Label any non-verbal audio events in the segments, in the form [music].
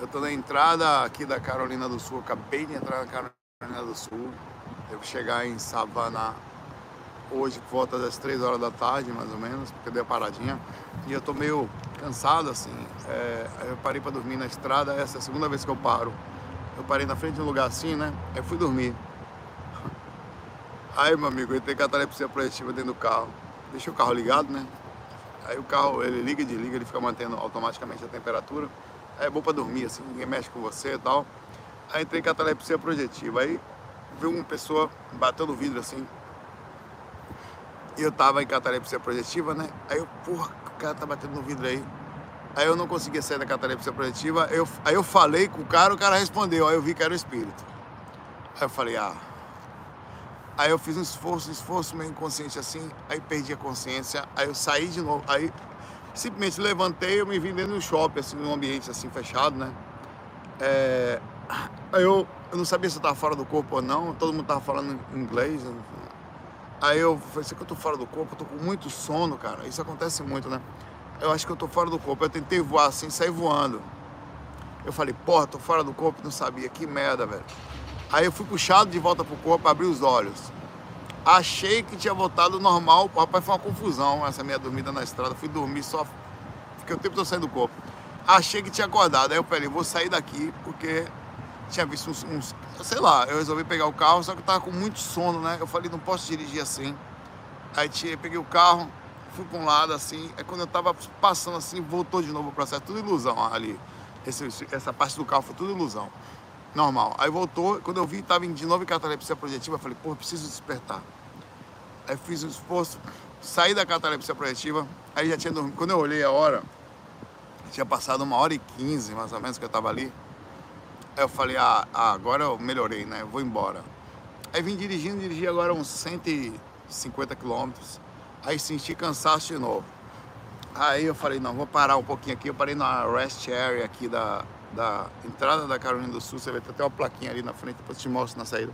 Eu tô na entrada aqui da Carolina do Sul, acabei de entrar na Carolina do Sul. Devo chegar em Savannah hoje por volta das 3 horas da tarde, mais ou menos, porque deu paradinha. E eu tô meio cansado, assim. É, eu parei para dormir na estrada, essa é a segunda vez que eu paro. Eu parei na frente de um lugar assim, né? Aí fui dormir. Aí, meu amigo, eu tenho catalepsia projetiva dentro do carro. Deixa o carro ligado, né? Aí o carro, ele liga e desliga, ele fica mantendo automaticamente a temperatura. É bom para dormir, assim, ninguém mexe com você e tal. Aí entrei em catalepsia projetiva. Aí viu uma pessoa batendo o vidro assim. E eu tava em catalepsia projetiva, né? Aí eu, porra, o cara tá batendo no vidro aí. Aí eu não conseguia sair da catalepsia projetiva. Eu, aí eu falei com o cara, o cara respondeu. Aí eu vi que era o espírito. Aí eu falei, ah. Aí eu fiz um esforço, um esforço meio inconsciente assim. Aí perdi a consciência. Aí eu saí de novo. Aí simplesmente levantei, eu me vim dentro do shopping, assim, num ambiente assim fechado, né? É, eu, eu não sabia se eu estava fora do corpo ou não, todo mundo estava falando inglês. Aí eu falei, será que eu tô fora do corpo? Eu tô com muito sono, cara. Isso acontece muito, né? Eu acho que eu tô fora do corpo. Eu tentei voar assim, sair voando. Eu falei, porra, tô fora do corpo, não sabia. Que merda, velho. Aí eu fui puxado de volta pro corpo, abri os olhos. Achei que tinha voltado normal. Rapaz, foi uma confusão essa minha dormida na estrada. Fui dormir só. Fiquei o tempo todo saindo do corpo. Achei que tinha acordado. Aí eu falei, vou sair daqui porque tinha visto uns, uns, Sei lá, eu resolvi pegar o carro, só que eu tava com muito sono, né? Eu falei, não posso dirigir assim. Aí tinha, peguei o carro, fui para um lado assim. Aí quando eu tava passando assim, voltou de novo o processo. Tudo ilusão ali. Esse, essa parte do carro foi tudo ilusão. Normal. Aí voltou, quando eu vi, tava de novo em catalepsia projetiva, eu falei, pô, preciso despertar. Aí fiz um esforço, saí da catalepsia projetiva, aí já tinha dormido. Quando eu olhei a hora, tinha passado uma hora e quinze, mais ou menos, que eu tava ali. Aí eu falei, ah, ah, agora eu melhorei, né? Eu vou embora. Aí vim dirigindo, dirigi agora uns 150 quilômetros. Aí senti cansaço de novo. Aí eu falei, não, vou parar um pouquinho aqui. Eu parei na rest area aqui da, da entrada da Carolina do Sul. Você vai ter até uma plaquinha ali na frente, depois eu te mostro na saída.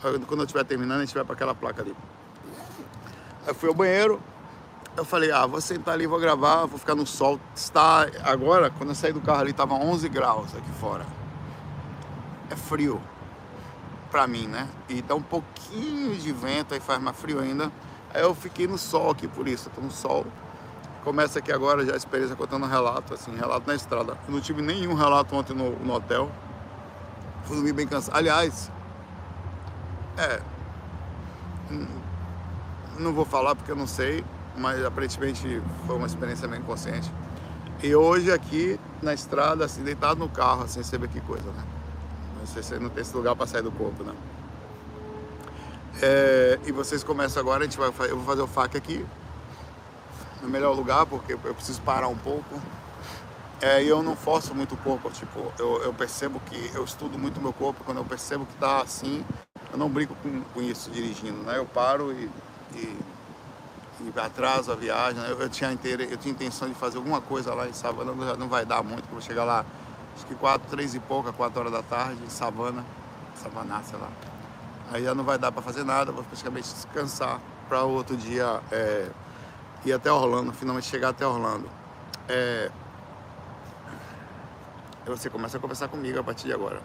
Quando eu estiver terminando, a gente vai para aquela placa ali. Aí fui ao banheiro. Eu falei, ah, vou sentar ali, vou gravar, vou ficar no sol. Está agora, quando eu saí do carro ali, tava 11 graus aqui fora é frio para mim, né? E dá um pouquinho de vento, aí faz mais frio ainda. Aí eu fiquei no sol aqui por isso, eu tô no sol. Começa aqui agora já a experiência contando um relato, assim, relato na estrada. Eu não tive nenhum relato ontem no, no hotel. Fui dormir bem cansado. Aliás, é. Não vou falar porque eu não sei, mas aparentemente foi uma experiência bem consciente. E hoje aqui na estrada, assim, deitado no carro, assim, você vê que coisa, né? Você não tem esse lugar para sair do corpo, né? É, e vocês começam agora, a gente vai, eu vou fazer o FAQ aqui, no melhor lugar, porque eu preciso parar um pouco. É, e eu não forço muito o corpo, tipo, eu, eu, percebo que eu estudo muito meu corpo, quando eu percebo que tá assim, eu não brinco com, com isso dirigindo, né? Eu paro e, e, e atraso a viagem. Né? Eu, eu, tinha inteira, eu tinha intenção de fazer alguma coisa lá em Savana, não, não vai dar muito, porque eu vou chegar lá acho que quatro, três e pouca, quatro horas da tarde, em Savana, Savaná, sei lá. Aí já não vai dar para fazer nada, vou praticamente descansar para outro dia é, ir até Orlando, finalmente chegar até Orlando. É, você começa a conversar comigo a partir de agora.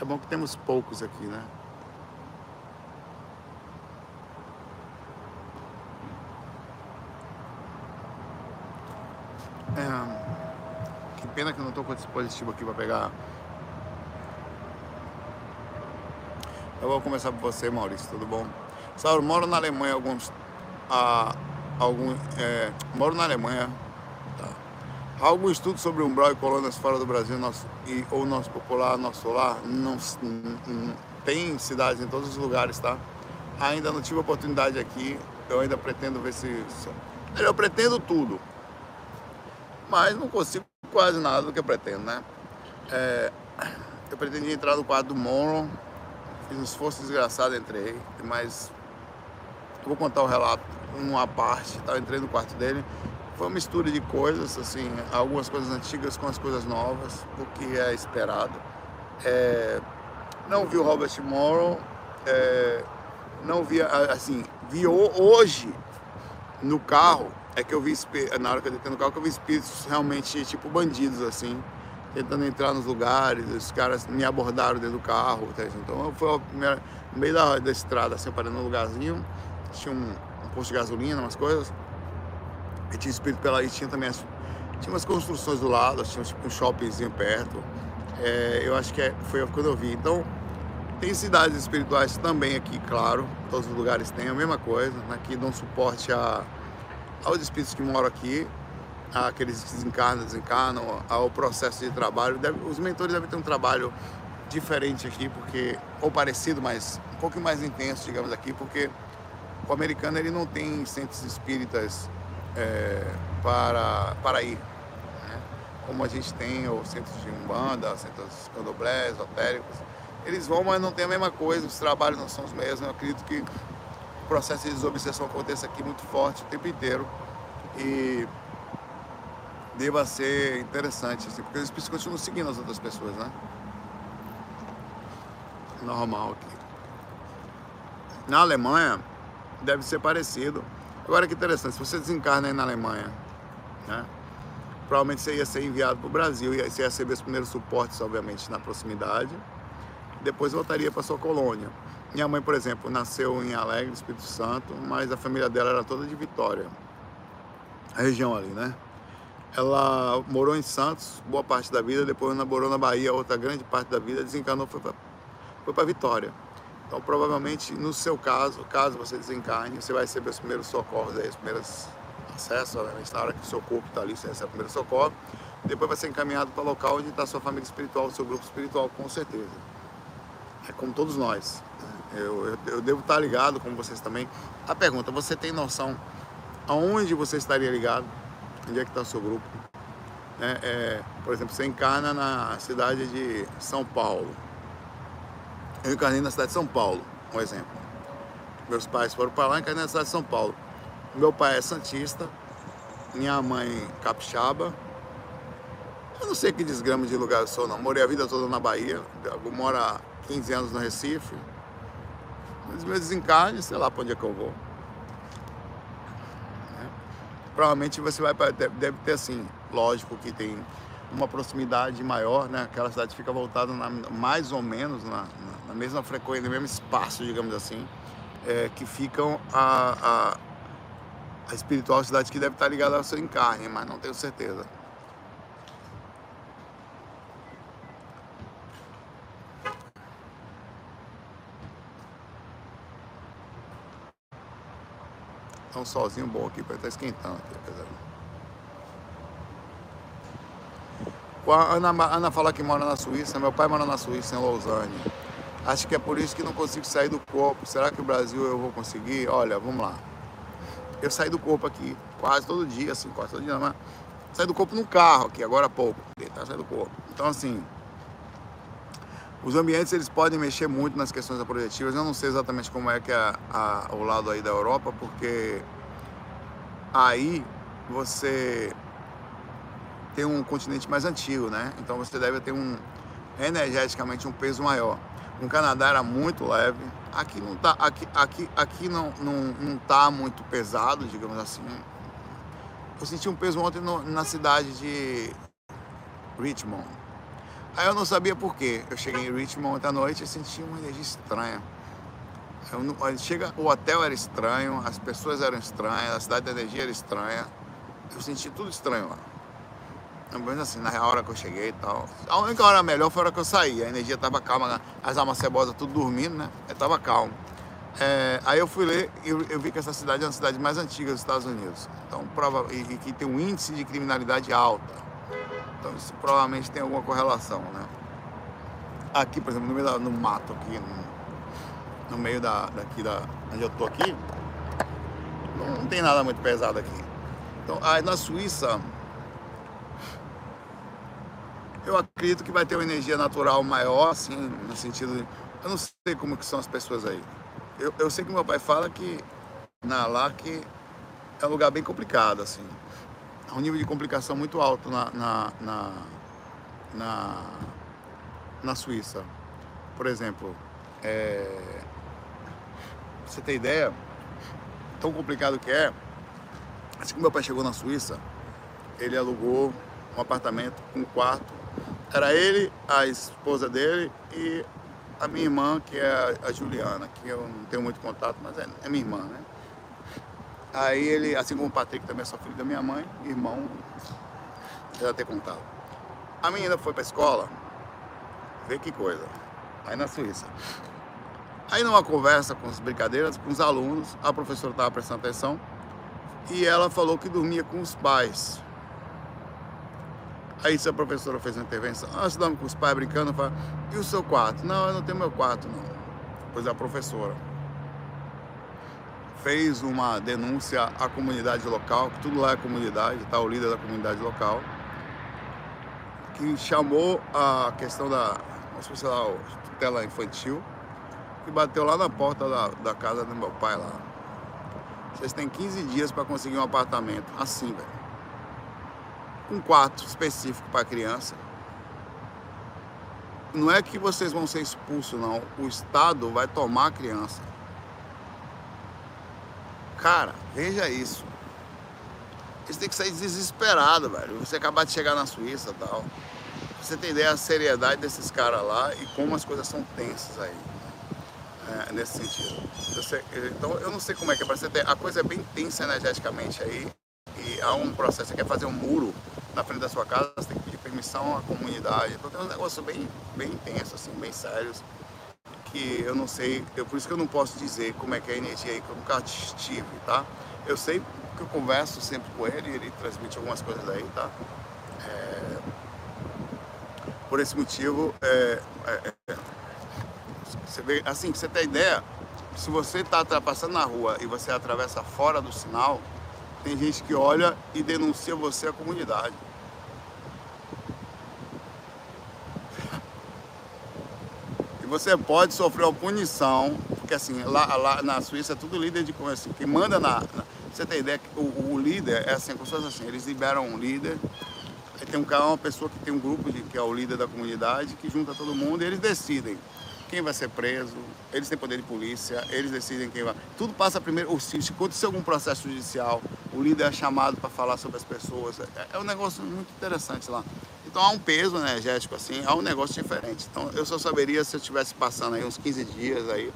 É bom que temos poucos aqui, né? É, que pena que eu não estou com o dispositivo aqui para pegar. Eu vou começar por você, Maurício, tudo bom? Sabe, moro na Alemanha alguns. Ah, algum, é, moro na Alemanha. Tá. Há algum estudo sobre umbral e colônias fora do Brasil nosso, e, ou nosso popular, nosso solar? Não, tem cidades em todos os lugares, tá? Ainda não tive oportunidade aqui. Eu ainda pretendo ver se. se eu pretendo tudo mas não consigo quase nada do que eu pretendo, né? É, eu pretendia entrar no quarto do Monroe, fiz um esforço desgraçado, entrei, mas vou contar o relato uma parte, tá? Eu entrei no quarto dele, foi uma mistura de coisas, assim, algumas coisas antigas com as coisas novas, o que é esperado. É, não vi o Robert Morrow, é, não vi, assim, vi hoje no carro é que eu vi, na hora que eu deitei no carro, que eu vi espíritos realmente tipo bandidos, assim, tentando entrar nos lugares, os caras me abordaram dentro do carro, tá? então foi no meio da, da estrada, assim, parando num lugarzinho, tinha um, um, posto de gasolina, umas coisas, e tinha espírito pela, e tinha também as, tinha umas construções do lado, tinha tipo um shoppingzinho perto, é, eu acho que é, foi quando eu vi, então tem cidades espirituais também aqui, claro, todos os lugares têm a mesma coisa, aqui né, dão suporte a, aos espíritos que moram aqui, aqueles que desencarnam, desencarnam, ao processo de trabalho. Deve, os mentores devem ter um trabalho diferente aqui, porque ou parecido, mas um pouco mais intenso, digamos aqui, porque o americano ele não tem centros espíritas é, para, para ir, né? como a gente tem os centros de umbanda, centros candomblés, esotéricos eles vão, mas não tem a mesma coisa, os trabalhos não são os mesmos. Eu acredito que o processo de desobsessão aconteça aqui muito forte o tempo inteiro e deva ser interessante, assim, porque os espíritos continuam seguindo as outras pessoas, né? Normal aqui. Na Alemanha deve ser parecido. Agora que interessante, se você desencarna aí na Alemanha, né? Provavelmente você ia ser enviado para o Brasil e você ia receber os primeiros suportes, obviamente, na proximidade depois voltaria para sua colônia. Minha mãe, por exemplo, nasceu em Alegre, Espírito Santo, mas a família dela era toda de Vitória, a região ali, né? Ela morou em Santos boa parte da vida, depois morou na Bahia outra grande parte da vida, desencarnou foi para foi para Vitória. Então, provavelmente, no seu caso, caso você desencarne, você vai receber os primeiros socorros, aí, os primeiros acessos, obviamente, na hora que o seu corpo está ali, você recebe o primeiro socorro. Depois vai ser encaminhado para o local onde está sua família espiritual, seu grupo espiritual, com certeza é como todos nós. Eu, eu, eu, devo estar ligado, como vocês também. A pergunta, você tem noção aonde você estaria ligado? Onde é que está o seu grupo? É, é, por exemplo, você encarna na cidade de São Paulo. Eu encarnei na cidade de São Paulo, um exemplo. Meus pais foram para lá e encarnei na cidade de São Paulo. Meu pai é santista, minha mãe capixaba. Eu não sei que desgrama de lugar eu sou, não. Morei a vida toda na Bahia. Moro 15 anos no Recife. Os meus desencarnes, sei lá para onde é que eu vou. É. Provavelmente você vai deve ter assim, lógico que tem uma proximidade maior, né? Aquela cidade fica voltada na, mais ou menos na, na, mesma frequência, no mesmo espaço, digamos assim, é, que ficam a, a, a espiritual cidade que deve estar ligada ao seu encarne, mas não tenho certeza. Tá um solzinho bom aqui, para estar esquentando aqui, apesar A Ana, Ana fala que mora na Suíça, meu pai mora na Suíça, em Lausanne. Acho que é por isso que não consigo sair do corpo. Será que o Brasil eu vou conseguir? Olha, vamos lá. Eu saí do corpo aqui quase todo dia, assim, quase todo dia, mas saí do corpo no carro aqui, agora há pouco. Tá sair do corpo. Então, assim, os ambientes eles podem mexer muito nas questões projetivas. Eu não sei exatamente como é que é a, o lado aí da Europa, porque aí você tem um continente mais antigo, né? Então você deve ter um energeticamente um peso maior. No Canadá era muito leve. Aqui não tá, aqui, aqui, aqui não, não, não tá muito pesado, digamos assim. Eu senti um peso ontem no, na cidade de Richmond Aí eu não sabia por quê. Eu cheguei em Richmond ontem à noite e senti uma energia estranha. Não, chega, o hotel era estranho, as pessoas eram estranhas, a cidade da energia era estranha. Eu senti tudo estranho lá. Mas assim, na hora que eu cheguei e tal. A única hora melhor foi a hora que eu saí. A energia estava calma, as almas cebosas tudo dormindo, né? Estava calmo. É, aí eu fui ler e eu, eu, vi que essa cidade é uma cidade mais antiga dos Estados Unidos. Então, prova, e, e que tem um índice de criminalidade alta. Então isso provavelmente tem alguma correlação, né? Aqui, por exemplo, no meio da, no mato aqui, no, no meio da, daqui da onde eu tô aqui, não, não tem nada muito pesado aqui. Então, aí na Suíça, eu acredito que vai ter uma energia natural maior, assim, no sentido de, eu não sei como que são as pessoas aí. Eu, eu sei que meu pai fala que na que é um lugar bem complicado, assim um nível de complicação muito alto na, na, na, na, na Suíça. Por exemplo, é, você tem ideia, tão complicado que é, Assim que meu pai chegou na Suíça, ele alugou um apartamento com um quarto. Era ele, a esposa dele e a minha irmã, que é a Juliana, que eu não tenho muito contato, mas é, é minha irmã, né? Aí ele, assim como o Patrick também é só filho da minha mãe, irmão, já ter contado. A menina foi pra escola, vê que coisa, aí na Suíça. Aí numa conversa com as brincadeiras com os alunos, a professora estava prestando atenção e ela falou que dormia com os pais. Aí se a professora fez uma intervenção, você dorme com os pais brincando, fala, e o seu quarto? Não, eu não tenho meu quarto, não. Pois a professora fez uma denúncia à comunidade local, que tudo lá é comunidade, tá? O líder da comunidade local, que chamou a questão da, lá, tutela infantil, que bateu lá na porta da, da casa do meu pai lá. Vocês têm 15 dias para conseguir um apartamento, assim, velho um quarto específico para criança. Não é que vocês vão ser expulsos, não. O Estado vai tomar a criança. Cara, veja isso. Você tem que sair desesperado, velho. Você acabar de chegar na Suíça tal. Você tem ideia da seriedade desses caras lá e como as coisas são tensas aí. É, nesse sentido. Eu sei, então eu não sei como é que é para você ter. A coisa é bem tensa energeticamente aí. E há um processo, você quer fazer um muro na frente da sua casa, você tem que pedir permissão à comunidade. Então tem um negócio bem, bem intenso, assim, bem sérios, que eu não sei, eu, por isso que eu não posso dizer como é que é a energia aí, que eu nunca estive, tá? Eu sei que eu converso sempre com ele, ele transmite algumas coisas aí, tá? É, por esse motivo, é, é, é você vê, assim, você tem ideia, se você está passando na rua e você atravessa fora do sinal, tem gente que olha e denuncia você à comunidade. E você pode sofrer uma punição, porque assim, lá, lá na Suíça é tudo líder de comércio. Assim, manda na, na. Você tem ideia que o, o, líder é assim, como assim, eles liberam um líder, aí tem um cara, uma pessoa que tem um grupo de, que é o líder da comunidade, que junta todo mundo e eles decidem quem vai ser preso, eles têm poder de polícia, eles decidem quem vai. Tudo passa primeiro, ou se, se acontecer algum processo judicial, o líder é chamado para falar sobre as pessoas. É, é, um negócio muito interessante lá. Então há um peso energético assim, há um negócio diferente. Então eu só saberia se eu estivesse passando aí uns 15 dias aí,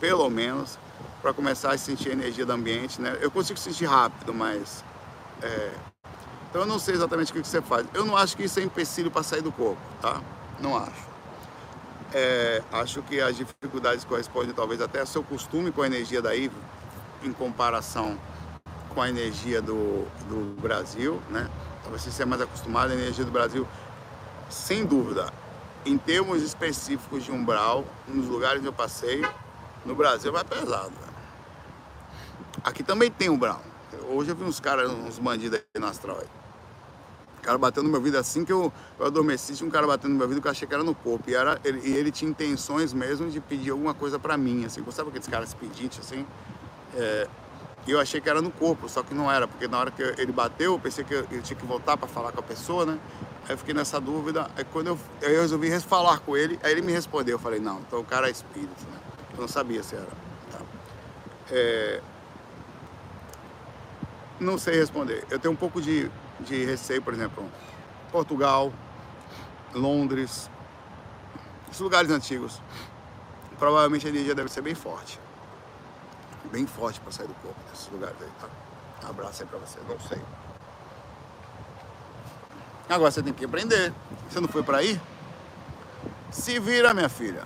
pelo menos, para começar a sentir a energia do ambiente, né? Eu consigo sentir rápido, mas é... então eu não sei exatamente o que você faz. Eu não acho que isso é empecilho para sair do corpo, tá? Não acho. É, acho que as dificuldades correspondem talvez até ao seu costume com a energia daí, em comparação com a energia do, do Brasil, né? Talvez você seja mais acostumado à energia do Brasil, sem dúvida. Em termos específicos de umbral, nos lugares que eu passei, no Brasil vai pesado. Aqui também tem umbral. Hoje eu vi uns caras, uns bandidos aí no astral. Aí cara batendo no meu vidro assim que eu, eu adormeci, tinha um cara batendo no meu vidro que eu achei que era no corpo. E, era, ele, e ele tinha intenções mesmo de pedir alguma coisa pra mim, assim. Sabe aqueles caras pedintes, assim? É, e eu achei que era no corpo, só que não era, porque na hora que ele bateu, eu pensei que eu, eu tinha que voltar para falar com a pessoa, né? Aí eu fiquei nessa dúvida. Aí quando eu, eu resolvi falar com ele, aí ele me respondeu. Eu falei, não, então o cara é espírito, né? Eu não sabia se era. Tá? É, não sei responder. Eu tenho um pouco de de receio, por exemplo, Portugal, Londres, esses lugares antigos. Provavelmente a energia deve ser bem forte. Bem forte para sair do corpo desses lugares aí, tá? Um abraço aí para você, não sei. Agora você tem que aprender. Você não foi para aí? Se vira, minha filha.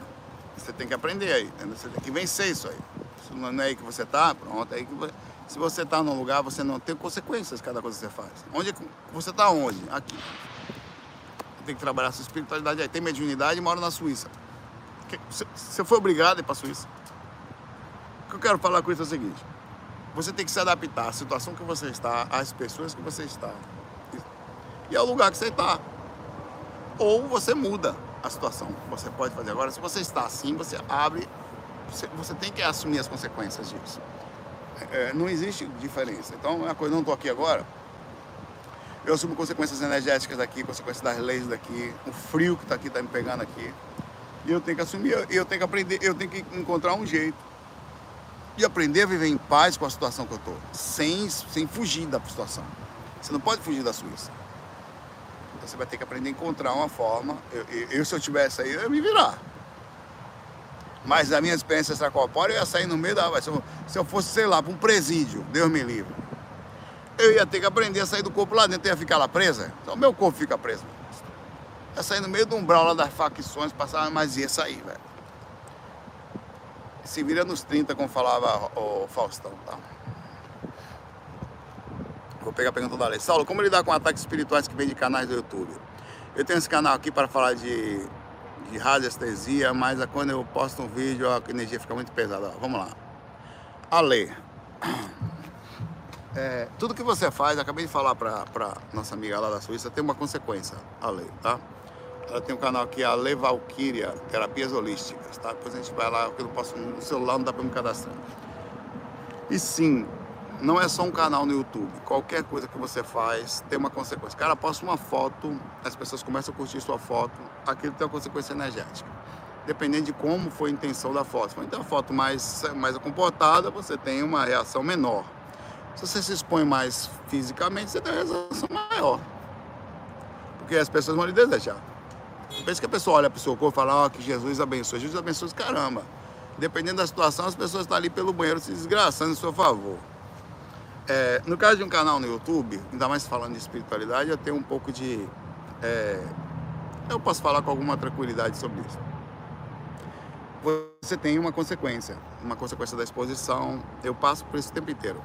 Você tem que aprender aí, entendeu? Você tem que vencer isso aí. Se não é aí que você tá, pronto, é aí que você se você está num lugar, você não tem consequências cada coisa que você faz. Onde você está onde? Aqui. Tem que trabalhar sua espiritualidade aí. Tem mediunidade e mora na Suíça. Você foi obrigado a ir para a Suíça. O que eu quero falar com isso é o seguinte. Você tem que se adaptar à situação que você está, às pessoas que você está. E ao lugar que você está. Ou você muda a situação. Você pode fazer. Agora, se você está assim, você abre. Você tem que assumir as consequências disso é, não existe diferença. Então, uma coisa, não estou aqui agora, eu assumo consequências energéticas daqui, consequências das leis daqui, o frio que está aqui está me pegando aqui. E eu tenho que assumir, eu tenho que aprender, eu tenho que encontrar um jeito e aprender a viver em paz com a situação que eu estou, sem, sem fugir da situação. Você não pode fugir da Suíça. Você vai ter que aprender a encontrar uma forma. Eu, eu, eu se eu tivesse aí, eu ia me virar. Mas a minha experiência extracorpórea, eu ia sair no meio da. Se eu, se eu fosse, sei lá, para um presídio, Deus me livre. Eu ia ter que aprender a sair do corpo lá dentro, eu ia ficar lá presa. Então meu corpo fica preso. Ia sair no meio do umbral lá das facções, passar, mas ia sair, velho. Se vira nos 30, como falava o Faustão, tá? Vou pegar a pergunta da lei. Saulo, como lidar com ataques espirituais que vêm de canais do YouTube? Eu tenho esse canal aqui para falar de, de radiestesia, mas quando eu posto um vídeo a energia fica muito pesada. Vamos lá. A lei. [clears throat] É, tudo que você faz, acabei de falar para nossa amiga lá da Suíça, tem uma consequência, a lei, tá? Ela tem um canal aqui, a Lei Valkyria, Terapias Holísticas, tá? Depois a gente vai lá, porque eu não posso, no celular não dá para me cadastrar. E sim, não é só um canal no YouTube. Qualquer coisa que você faz tem uma consequência. Cara posta uma foto, as pessoas começam a curtir sua foto, aquilo tem uma consequência energética. Dependendo de como foi a intenção da foto. Se então, uma foto mais, mais comportada, você tem uma reação menor. Se você se expõe mais fisicamente, você tem uma reação maior. Porque as pessoas vão lhe desejar. Pensa que a pessoa olha para o seu corpo e fala, ó, oh, que Jesus abençoe. Jesus abençoe, caramba. Dependendo da situação, as pessoas estão ali pelo banheiro se desgraçando em seu favor. É, no caso de um canal no YouTube, ainda mais falando de espiritualidade, eu tenho um pouco de. É, eu posso falar com alguma tranquilidade sobre isso. Você tem uma consequência, uma consequência da exposição. Eu passo por isso o tempo inteiro.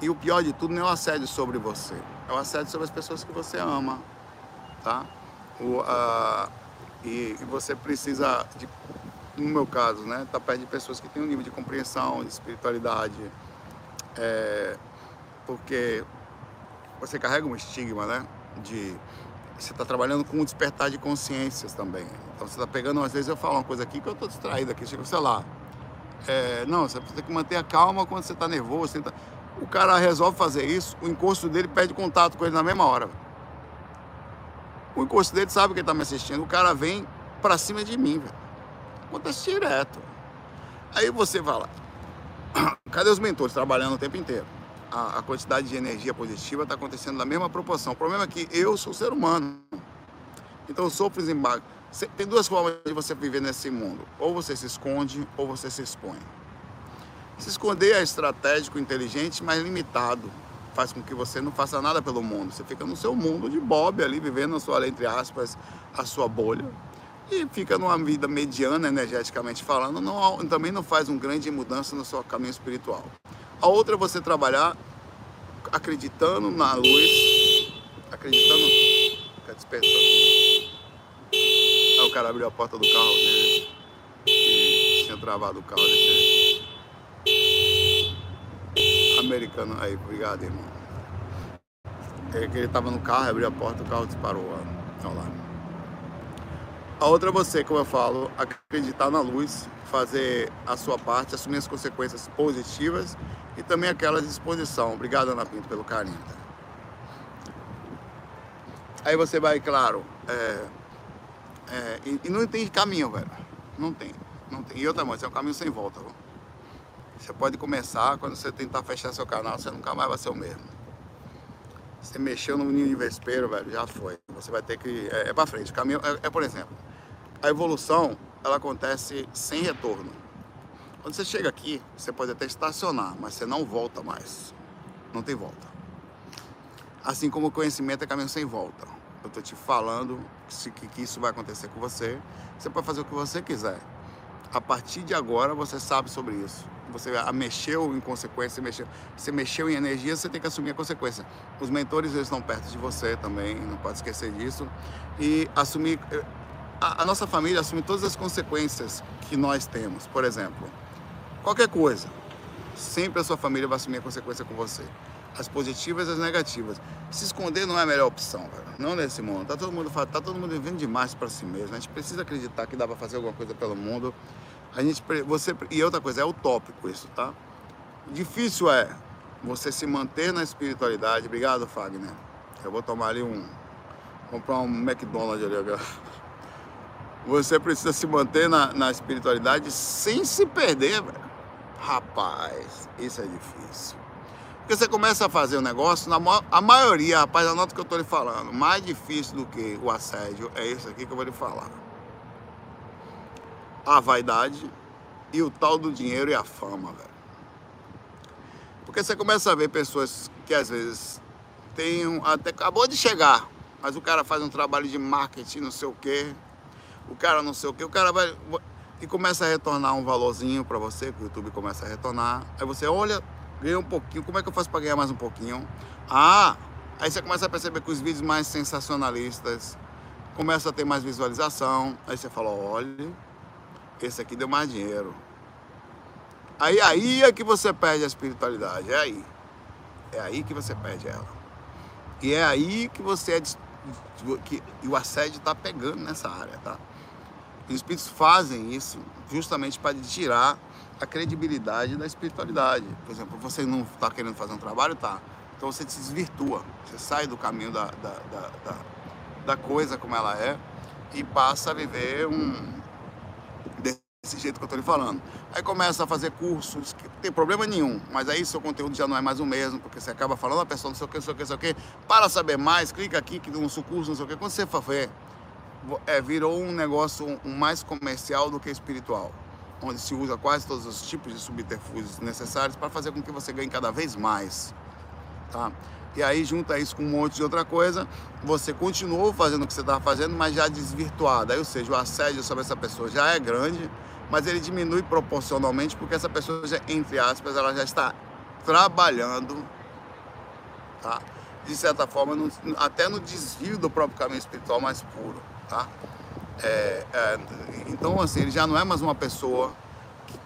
E o pior de tudo não é o assédio sobre você, é o assédio sobre as pessoas que você ama, tá? O, a, e, e, você precisa, de, no meu caso, né, tá perto de pessoas que têm um nível de compreensão, de espiritualidade, é, porque você carrega um estigma, né, de você está trabalhando com um despertar de consciências também. Então você está pegando, às vezes eu falo uma coisa aqui que eu estou distraído aqui, chega, sei lá. É, não, você tem que manter a calma quando você está nervoso. Tá... O cara resolve fazer isso, o encosto dele pede contato com ele na mesma hora. O encosto dele sabe que ele está me assistindo. O cara vem para cima de mim, velho. Acontece direto. Aí você lá. [coughs] Cadê os mentores trabalhando o tempo inteiro? A, a quantidade de energia positiva está acontecendo na mesma proporção. O problema é que eu sou ser humano. Então eu sofro os embargos. Tem duas formas de você viver nesse mundo. Ou você se esconde, ou você se expõe. Se esconder é estratégico, inteligente, mas limitado. Faz com que você não faça nada pelo mundo. Você fica no seu mundo de bob ali, vivendo a sua, entre aspas, a sua bolha. E fica numa vida mediana, energeticamente falando, não, também não faz uma grande mudança no seu caminho espiritual. A outra é você trabalhar acreditando na luz, acreditando. Fica despertando. Aí o cara abriu a porta do carro dele e tinha travado o carro americano. Aí, obrigado, irmão. Que ele tava no carro, abriu a porta, o carro disparou. Olha lá. A outra é você, como eu falo, acreditar na luz, fazer a sua parte, assumir as consequências positivas e também aquela disposição. Obrigado, Ana Pinto, pelo carinho. Aí você vai, claro, é, é, e, e, não tem caminho, velho. Não tem, não tem. E outra, coisa, é um caminho sem volta. Viu? Você pode começar, quando você tentar fechar seu canal, você nunca mais vai ser o mesmo. Você mexeu no ninho de vespeiro, velho, já foi. Você vai ter que. É, é pra frente. O caminho é, é, por exemplo, a evolução ela acontece sem retorno. Quando você chega aqui, você pode até estacionar, mas você não volta mais. Não tem volta. Assim como o conhecimento é caminho sem volta. Eu tô te falando que, que isso vai acontecer com você. Você pode fazer o que você quiser. A partir de agora você sabe sobre isso você mexeu em consequência, mexeu, você mexeu em energia, você tem que assumir a consequência. Os mentores eles estão perto de você também, não pode esquecer disso. E assumir a, a nossa família assume todas as consequências que nós temos. Por exemplo, qualquer coisa, sempre a sua família vai assumir a consequência com você. As positivas e as negativas. Se esconder não é a melhor opção. Não nesse mundo. Tá todo mundo, tá todo mundo vivendo demais para si mesmo. A gente precisa acreditar que dá para fazer alguma coisa pelo mundo. A gente, você, e outra coisa, é utópico isso, tá? Difícil é você se manter na espiritualidade. Obrigado, Fagner. Eu vou tomar ali um. comprar um McDonald's ali agora. Você precisa se manter na, na espiritualidade sem se perder, velho. Rapaz, isso é difícil. Porque você começa a fazer um negócio, na a maioria, rapaz, anota o que eu estou lhe falando, mais difícil do que o assédio é isso aqui que eu vou lhe falar. A vaidade e o tal do dinheiro e a fama, velho. Porque você começa a ver pessoas que às vezes têm um, até acabou de chegar, mas o cara faz um trabalho de marketing, não sei o quê, o cara não sei o quê, o cara vai e começa a retornar um valorzinho para você, que o YouTube começa a retornar. Aí você olha, ganha um pouquinho, como é que eu faço para ganhar mais um pouquinho? Ah, aí você começa a perceber que os vídeos mais sensacionalistas começam a ter mais visualização. Aí você fala, olha, esse aqui deu mais dinheiro. Aí, aí é que você perde a espiritualidade, é aí. É aí que você perde ela. E é aí que você é que o assédio está pegando nessa área, tá? Os espíritos fazem isso justamente para tirar a credibilidade da espiritualidade. Por exemplo, você não está querendo fazer um trabalho, tá? Então você se desvirtua, você sai do caminho da, da, da, da, da coisa como ela é e passa a viver um desse jeito que eu estou lhe falando. Aí começa a fazer cursos, que não tem problema nenhum, mas aí seu conteúdo já não é mais o mesmo, porque você acaba falando a pessoa não sei o que, não sei o que, não sei o que. Para saber mais, clica aqui que no curso, não sei o que. Quando você for ver, é, virou um negócio mais comercial do que espiritual, onde se usa quase todos os tipos de subterfúgios necessários para fazer com que você ganhe cada vez mais. Tá? E aí junta isso com um monte de outra coisa, você continuou fazendo o que você estava fazendo, mas já desvirtuado. Aí, ou seja, o assédio sobre essa pessoa já é grande, mas ele diminui proporcionalmente porque essa pessoa, já, entre aspas, ela já está trabalhando, tá? de certa forma, no, até no desvio do próprio caminho espiritual mais puro tá? É, é, então, assim, ele já não é mais uma pessoa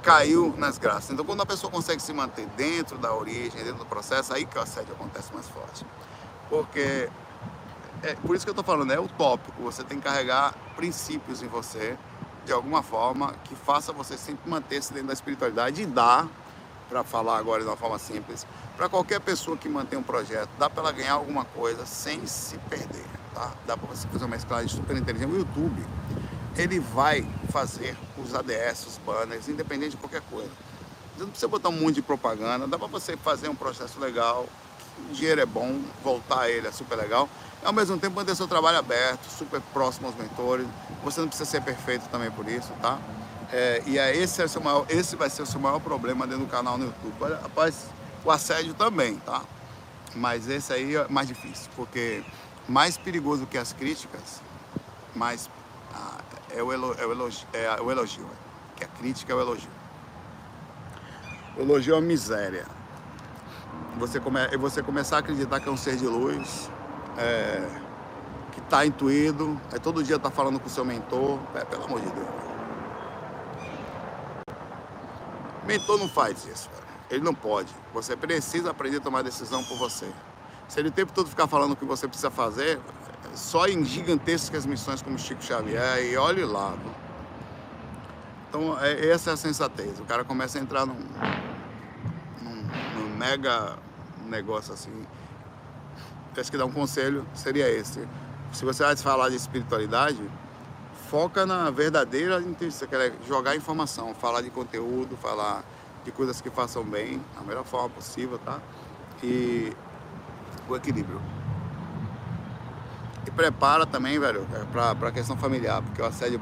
caiu nas graças. Então, quando a pessoa consegue se manter dentro da origem, dentro do processo, aí que o assédio acontece mais forte. Porque, é, por isso que eu estou falando, é utópico. Você tem que carregar princípios em você, de alguma forma, que faça você sempre manter-se dentro da espiritualidade e dá, para falar agora de uma forma simples, para qualquer pessoa que mantém um projeto, dá para ela ganhar alguma coisa sem se perder tá? Dá para você fazer uma mesclagem super inteligente. O YouTube, ele vai fazer os ADS, os banners, independente de qualquer coisa. Você não precisa botar um monte de propaganda, dá para você fazer um processo legal, o dinheiro é bom, voltar a ele é super legal. E ao mesmo tempo manter seu trabalho aberto, super próximo aos mentores. Você não precisa ser perfeito também por isso, tá? É, e é, esse, é seu maior, esse vai ser o seu maior problema dentro do canal no YouTube. Rapaz, o assédio também, tá? Mas esse aí é mais difícil, porque mais perigoso que as críticas, mais ah, é, o elogio, é, o elogio, é o elogio, que a crítica é o elogio. O elogio é uma miséria. Você, come, você começar a acreditar que é um ser de luz, é, que está intuído, aí todo dia está falando com seu mentor, é, pelo amor de Deus. Mentor não faz isso, ele não pode. Você precisa aprender a tomar decisão por você. Se ele o tempo todo ficar falando o que você precisa fazer, só em gigantescas missões como Chico Xavier, e olhe lá. Então, é, essa é a sensatez. O cara começa a entrar num, num, num mega negócio assim. Acho que dar um conselho seria esse. Se você vai falar de espiritualidade, foca na verdadeira intenção. Você quer jogar informação, falar de conteúdo, falar de coisas que façam bem, da melhor forma possível, tá? E o equilíbrio. Prepara também, velho, é, pra, pra questão familiar, porque o assédio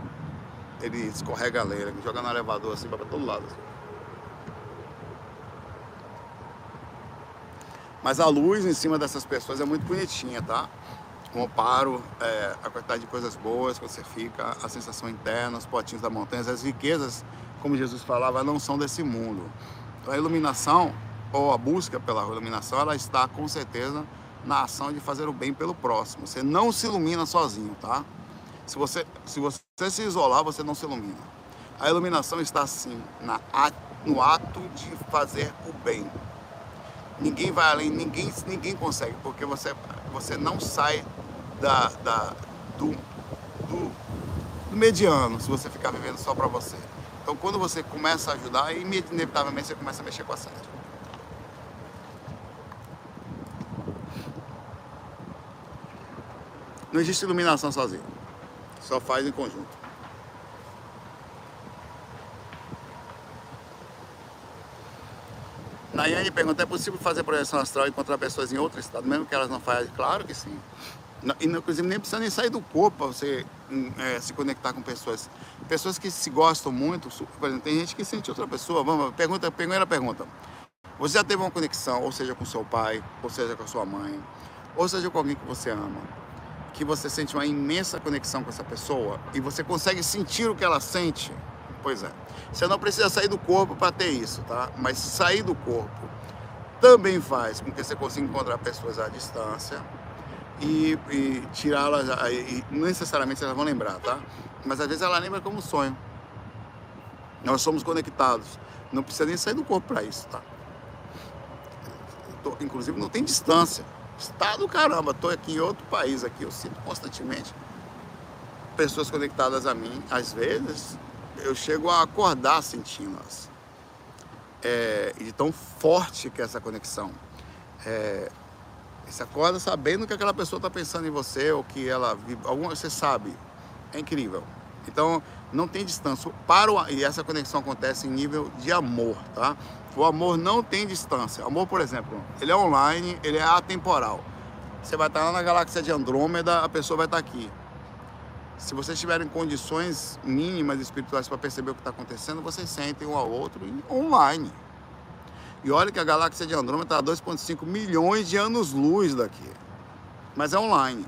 ele escorrega a lei, ele joga no elevador assim, vai pra todo lado. Assim. Mas a luz em cima dessas pessoas é muito bonitinha, tá? O amparo, é, a quantidade de coisas boas que você fica, a sensação interna, os potinhos da montanha, as riquezas, como Jesus falava, não são desse mundo. Então, a iluminação ou a busca pela iluminação, ela está com certeza na ação de fazer o bem pelo próximo. Você não se ilumina sozinho, tá? Se você se, você se isolar, você não se ilumina. A iluminação está assim, na, no ato de fazer o bem. Ninguém vai além, ninguém, ninguém consegue, porque você, você não sai da, da do, do, do mediano se você ficar vivendo só para você. Então, quando você começa a ajudar, inevitavelmente você começa a mexer com a sede. Não existe iluminação sozinho. Só faz em conjunto. Nayane pergunta, é possível fazer projeção astral e encontrar pessoas em outro estado, mesmo que elas não façam? Claro que sim. E, inclusive, nem precisa nem sair do corpo para você hum, é, se conectar com pessoas. Pessoas que se gostam muito, por exemplo, tem gente que sente outra pessoa. Vamos, pergunta, primeira pergunta. Você já teve uma conexão, ou seja, com seu pai, ou seja, com sua mãe, ou seja, com alguém que você ama, que você sente uma imensa conexão com essa pessoa e você consegue sentir o que ela sente? Pois é. Você não precisa sair do corpo para ter isso, tá? Mas sair do corpo também faz com que você consiga encontrar pessoas à distância e, e tirá-las, e não necessariamente elas vão lembrar, tá? Mas às vezes ela lembra como sonho. Nós somos conectados. Não precisa nem sair do corpo para isso, tá? Tô, inclusive não tem distância. Está do caramba, estou aqui em outro país aqui, eu sinto constantemente pessoas conectadas a mim. Às vezes eu chego a acordar sentindo-as. É, e tão forte que é essa conexão. É, você acorda sabendo que aquela pessoa está pensando em você ou que ela alguma você sabe. É incrível. Então não tem distância. Para o, e essa conexão acontece em nível de amor, tá? O amor não tem distância. O amor, por exemplo, ele é online, ele é atemporal. Você vai estar lá na galáxia de Andrômeda, a pessoa vai estar aqui. Se vocês tiverem condições mínimas espirituais para perceber o que está acontecendo, vocês sentem um ao outro online. E olha que a galáxia de Andrômeda está a 2,5 milhões de anos-luz daqui. Mas é online.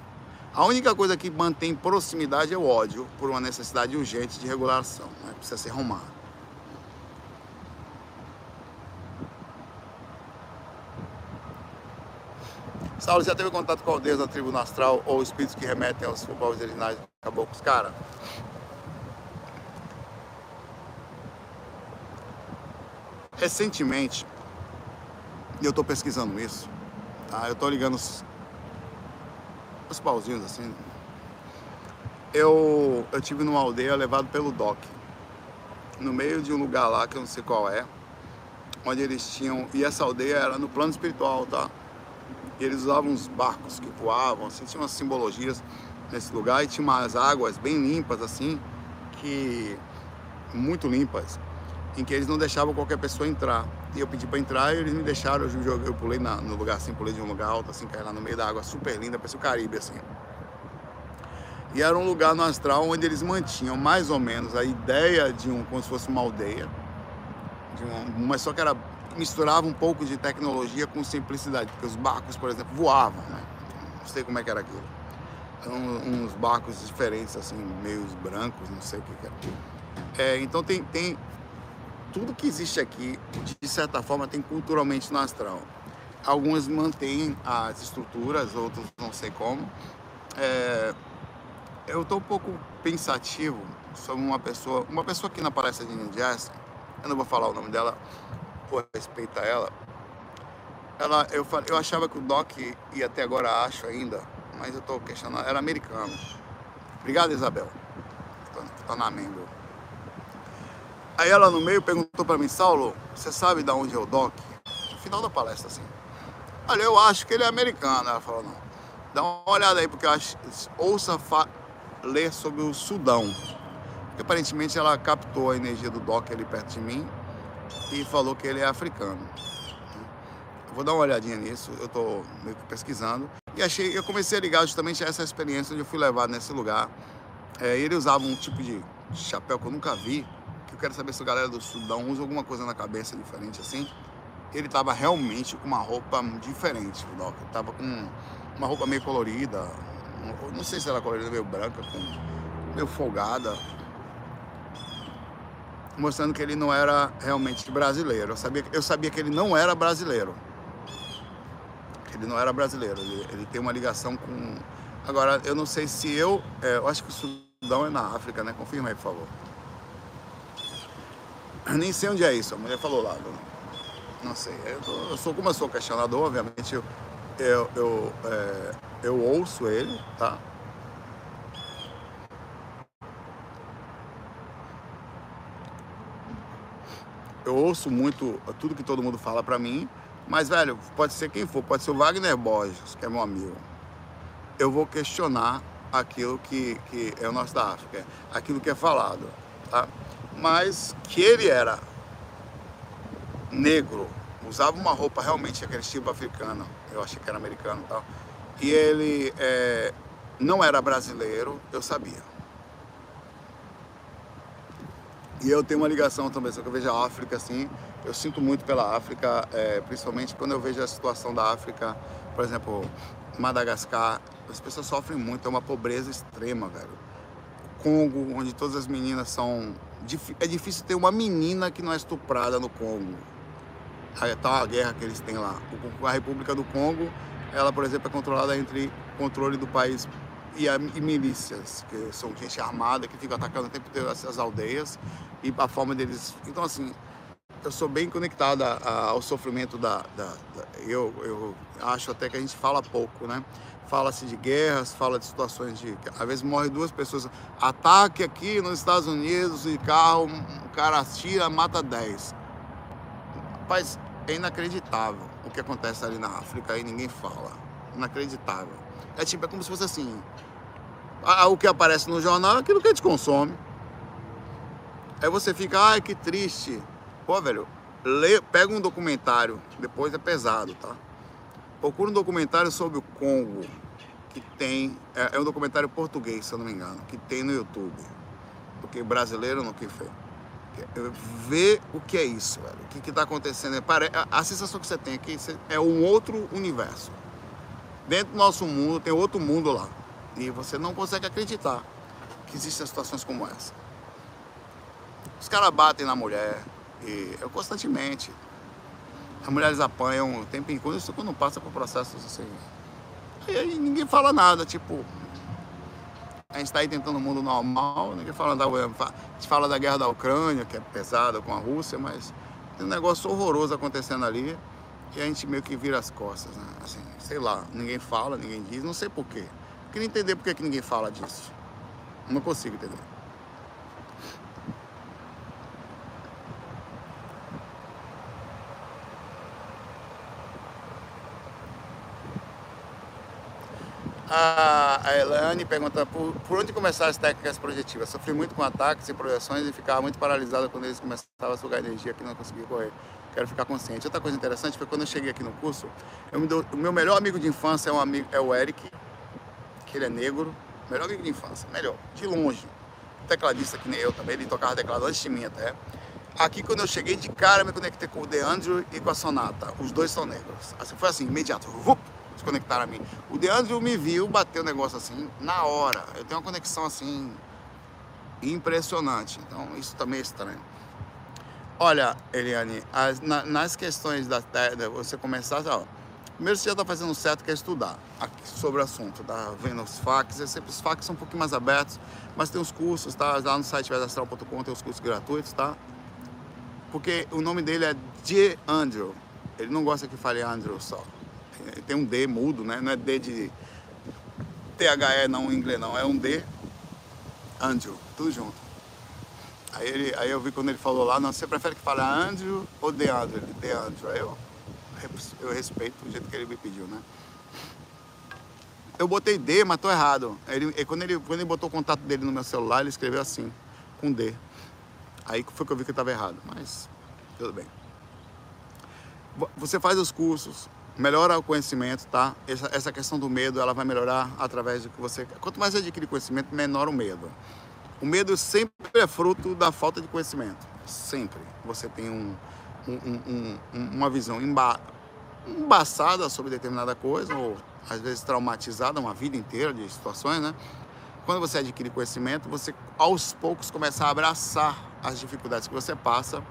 A única coisa que mantém proximidade é o ódio, por uma necessidade urgente de regulação. Né? Precisa ser arrumado. Saulo, já teve contato com aldeias da tribo astral ou espíritos que remetem aos povos originais caboclos? Cara, recentemente e eu estou pesquisando isso. Tá? Eu estou ligando os, os pauzinhos assim. Eu, eu tive numa aldeia levado pelo DOC. No meio de um lugar lá que eu não sei qual é. Onde eles tinham. E essa aldeia era no plano espiritual, tá? E eles usavam uns barcos que voavam, assim, tinha umas simbologias nesse lugar e tinha umas águas bem limpas, assim, que. muito limpas, em que eles não deixavam qualquer pessoa entrar. E eu pedi para entrar e eles me deixaram, eu, joguei, eu pulei na, no lugar assim, pulei de um lugar alto, assim, caí lá no meio da água, super linda, parecia o Caribe, assim. E era um lugar no astral onde eles mantinham mais ou menos a ideia de um, como se fosse uma aldeia, uma, mas só que era, misturava um pouco de tecnologia com simplicidade, porque os barcos, por exemplo, voavam, né? Não sei como é que era aquilo. Uns barcos diferentes, assim, meio brancos, não sei o que, era. É, então tem, tem tudo que existe aqui, de certa forma, tem culturalmente no astral. Algumas mantêm as estruturas, outros não sei como. É, eu estou um pouco pensativo sobre uma pessoa, uma pessoa que na palestra de Jazz, eu não vou falar o nome dela, por respeito a ela. Ela, eu, eu achava que o Doc, e até agora acho ainda, mas eu estou questionando, era americano. Obrigado, Isabel. Está na membro. Aí ela no meio perguntou para mim, Saulo, você sabe de onde é o Doc? No final da palestra, assim. Olha, eu acho que ele é americano. Ela falou, não. Dá uma olhada aí, porque eu acho, ouça ler sobre o Sudão. Porque aparentemente ela captou a energia do Doc ali perto de mim e falou que ele é africano. Vou dar uma olhadinha nisso, eu estou que pesquisando. E achei, eu comecei a ligar justamente a essa experiência onde eu fui levado nesse lugar. É, ele usava um tipo de chapéu que eu nunca vi, eu quero saber se a galera do Sudão usa alguma coisa na cabeça diferente assim. Ele tava realmente com uma roupa diferente, o Doc. Tava com uma roupa meio colorida, não sei se era colorida, meio branca, com, meio folgada. Mostrando que ele não era realmente brasileiro. Eu sabia, eu sabia que ele não era brasileiro. Ele não era brasileiro. Ele, ele tem uma ligação com. Agora, eu não sei se eu. É, eu acho que o Sudão é na África, né? Confirma aí, por favor. Nem sei onde é isso, a mulher falou lá. Não sei. Eu, tô, eu sou como eu sou questionador, obviamente eu, eu, eu, é, eu ouço ele, tá? Eu ouço muito tudo que todo mundo fala pra mim, mas, velho, pode ser quem for, pode ser o Wagner Borges, que é meu amigo. Eu vou questionar aquilo que, que é o nosso da África, aquilo que é falado, tá? mas que ele era negro, usava uma roupa realmente aquele estilo africano, eu achei que era americano e tal. E ele é, não era brasileiro, eu sabia. E eu tenho uma ligação também, só que eu vejo a África assim, eu sinto muito pela África, é, principalmente quando eu vejo a situação da África, por exemplo, Madagascar, as pessoas sofrem muito, é uma pobreza extrema, velho. Congo, onde todas as meninas são. É difícil ter uma menina que não é estuprada no Congo. A tal a guerra que eles têm lá. A República do Congo, ela, por exemplo, é controlada entre controle do país e, a, e milícias, que são gente armada que fica atacando o tempo inteiro essas aldeias e a forma deles. Então, assim, eu sou bem conectado a, a, ao sofrimento da, da, da, eu, eu acho até que a gente fala pouco, né? Fala-se de guerras, fala de situações de. Às vezes morre duas pessoas. Ataque aqui nos Estados Unidos de carro, um cara tira, mata 10. Rapaz, é inacreditável o que acontece ali na África e ninguém fala. Inacreditável. É tipo, é como se fosse assim. O que aparece no jornal é aquilo que a gente consome. Aí você fica, ai que triste. Pô, velho, lê, pega um documentário, depois é pesado, tá? Procura um documentário sobre o Congo, que tem. É, é um documentário português, se eu não me engano, que tem no YouTube. Porque brasileiro não que fez. Vê o que é isso, velho. O que está acontecendo. A, a sensação que você tem aqui é um outro universo. Dentro do nosso mundo tem outro mundo lá. E você não consegue acreditar que existem situações como essa. Os caras batem na mulher, e eu constantemente. As mulheres apanham o tempo em quando, isso quando passa por processos assim. E aí ninguém fala nada, tipo. A gente está aí tentando um mundo normal, ninguém fala da. A gente fala da guerra da Ucrânia, que é pesada com a Rússia, mas tem um negócio horroroso acontecendo ali e a gente meio que vira as costas, né? Assim, sei lá, ninguém fala, ninguém diz, não sei porquê. Queria entender por que ninguém fala disso. Não consigo entender. A Elane pergunta por, por, onde começar as técnicas projetivas. Sofri muito com ataques e projeções e ficava muito paralisada quando eles começavam a sugar energia que não conseguia correr. Quero ficar consciente. Outra coisa interessante foi quando eu cheguei aqui no curso, dou, o meu melhor amigo de infância é, um amigo, é o Eric, que ele é negro. Melhor amigo de infância, melhor, de longe. Tecladista que nem eu também, ele tocava teclado antes de mim até. Aqui quando eu cheguei de cara, me conectei com o DeAndre e com a Sonata. Os dois são negros. Assim, foi assim, imediato. Vup! se conectaram a mim. O Deandre me viu, bateu o negócio assim, na hora. Eu tenho uma conexão assim, impressionante. Então, isso também é estranho. Olha, Eliane, as, na, nas questões da terra, você começar, ó, primeiro você já está fazendo certo, que é estudar aqui, sobre o assunto, tá vendo os facs, é sempre, os facs são um pouquinho mais abertos, mas tem os cursos, tá? Lá no site vedastral.com tem os cursos gratuitos, tá? Porque o nome dele é De Andrew. Ele não gosta que fale Andrew só tem um D mudo, né? Não é D de THE não em inglês não, é um D Andrew, tudo junto. Aí, ele, aí eu vi quando ele falou lá, não, você prefere que fale Andrew ou? The Andrew. Aí eu, eu respeito o jeito que ele me pediu, né? Eu botei D, mas tô errado. Ele, quando, ele, quando ele botou o contato dele no meu celular, ele escreveu assim, com D. Aí foi que eu vi que estava errado, mas tudo bem. Você faz os cursos, melhora o conhecimento, tá? Essa, essa questão do medo, ela vai melhorar através do que você... Quanto mais você adquire conhecimento, menor o medo. O medo sempre é fruto da falta de conhecimento. Sempre. Você tem um, um, um, uma visão emba, embaçada sobre determinada coisa, ou às vezes traumatizada uma vida inteira de situações, né? Quando você adquire conhecimento, você aos poucos começa a abraçar as dificuldades que você passa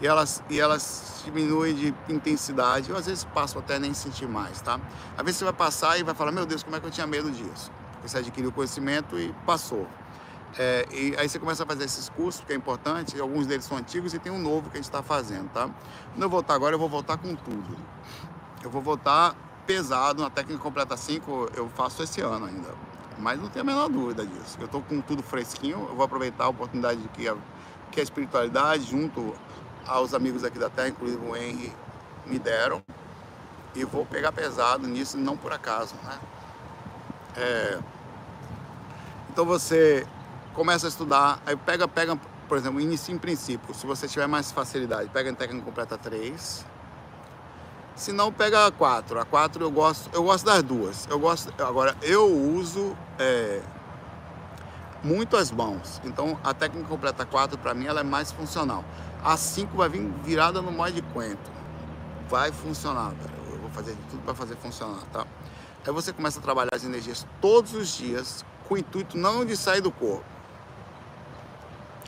e elas, e elas diminuem de intensidade, ou às vezes passam até nem sentir mais, tá? Às vezes você vai passar e vai falar, meu Deus, como é que eu tinha medo disso? Você adquiriu conhecimento e passou. É, e aí você começa a fazer esses cursos, que é importante, alguns deles são antigos e tem um novo que a gente está fazendo, tá? Quando eu voltar agora, eu vou voltar com tudo. Eu vou voltar pesado, na técnica completa 5 eu faço esse ano ainda. Mas não tenho a menor dúvida disso. Eu estou com tudo fresquinho, eu vou aproveitar a oportunidade que a, que a espiritualidade junto aos amigos aqui da terra, inclusive o Henry, me deram. E vou pegar pesado nisso, não por acaso, né? É... Então você começa a estudar, aí pega, pega, por exemplo, inicia em princípio, se você tiver mais facilidade, pega em técnica completa 3, Se não, pega a 4. A 4 eu gosto, eu gosto das duas. Eu gosto, agora, eu uso é, muito as mãos. Então, a técnica completa 4, para mim, ela é mais funcional. A 5 vai vir virada no mod de quento. Vai funcionar, velho. Eu vou fazer de tudo para fazer funcionar, tá? Aí você começa a trabalhar as energias todos os dias, com o intuito não de sair do corpo,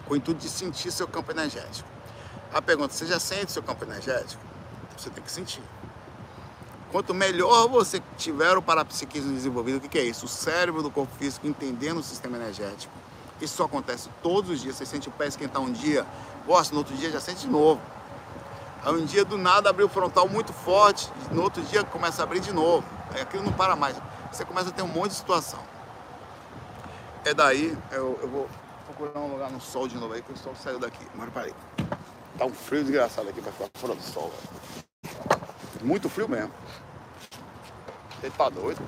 com o intuito de sentir seu campo energético. A pergunta, você já sente seu campo energético? Você tem que sentir. Quanto melhor você tiver o parapsiquismo desenvolvido, o que, é isso? O cérebro do corpo físico entendendo o sistema energético. Isso só acontece todos os dias. Você sente o pé esquentar um dia, gosta, no outro dia já sente de novo. Aí um dia do nada abriu o frontal muito forte, no outro dia começa a abrir de novo. Aí aquilo não para mais. Você começa a ter um monte de situação. É daí, eu, eu vou procurar um lugar no sol de novo aí, que o sol saiu daqui. Agora parei. Tá um frio desgraçado aqui pra ficar fora do sol. Muito frio mesmo. Ele tá doido.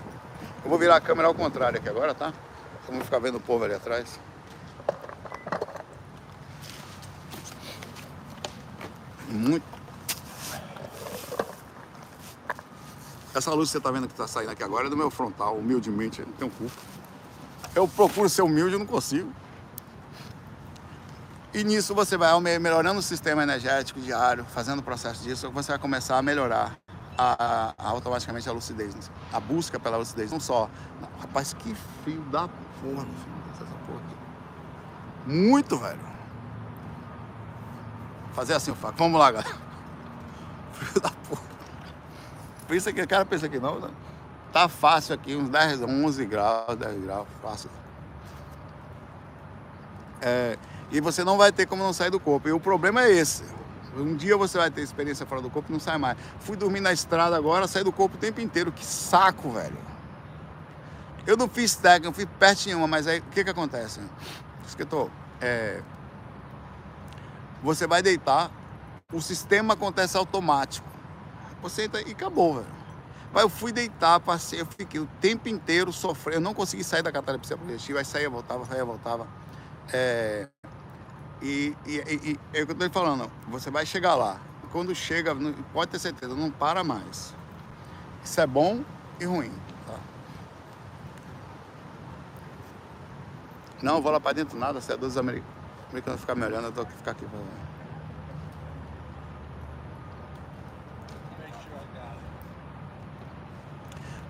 Eu vou virar a câmera ao contrário aqui agora, tá? Vamos ficar vendo o povo ali atrás. Muito. Essa luz que você tá vendo que tá saindo aqui agora é do meu frontal, humildemente, não tem um culpa. Eu procuro ser humilde e não consigo. E nisso você vai melhorando o sistema energético diário, fazendo o processo disso, você vai começar a melhorar a, a, automaticamente a lucidez, a busca pela lucidez, não só. Rapaz, que frio da porra, essa porra aqui. Muito, velho. Fazer assim, Faco. Vamos lá, galera. [laughs] Frio da porra. Pensa que cara pensa que não, né? Tá fácil aqui, uns 10, 11 graus, 10 graus, fácil. É, e você não vai ter como não sair do corpo. E o problema é esse. Um dia você vai ter experiência fora do corpo e não sai mais. Fui dormir na estrada agora, saí do corpo o tempo inteiro. Que saco, velho. Eu não fiz técnica, não fui perto nenhuma, mas aí o que que acontece? Escritor, é, você vai deitar, o sistema acontece automático. Você entra e acabou, velho. Mas eu fui deitar, passei, eu fiquei o tempo inteiro sofrendo, eu não consegui sair da catalepsia progressiva, aí saía, voltava, saía, voltava. É, e, e, e, é o que eu estou falando, você vai chegar lá. Quando chega, pode ter certeza, não para mais. Isso é bom e ruim. Tá? Não, vou lá para dentro nada, se é dos americanos. Ficar me olhando, eu tô aqui ficar aqui.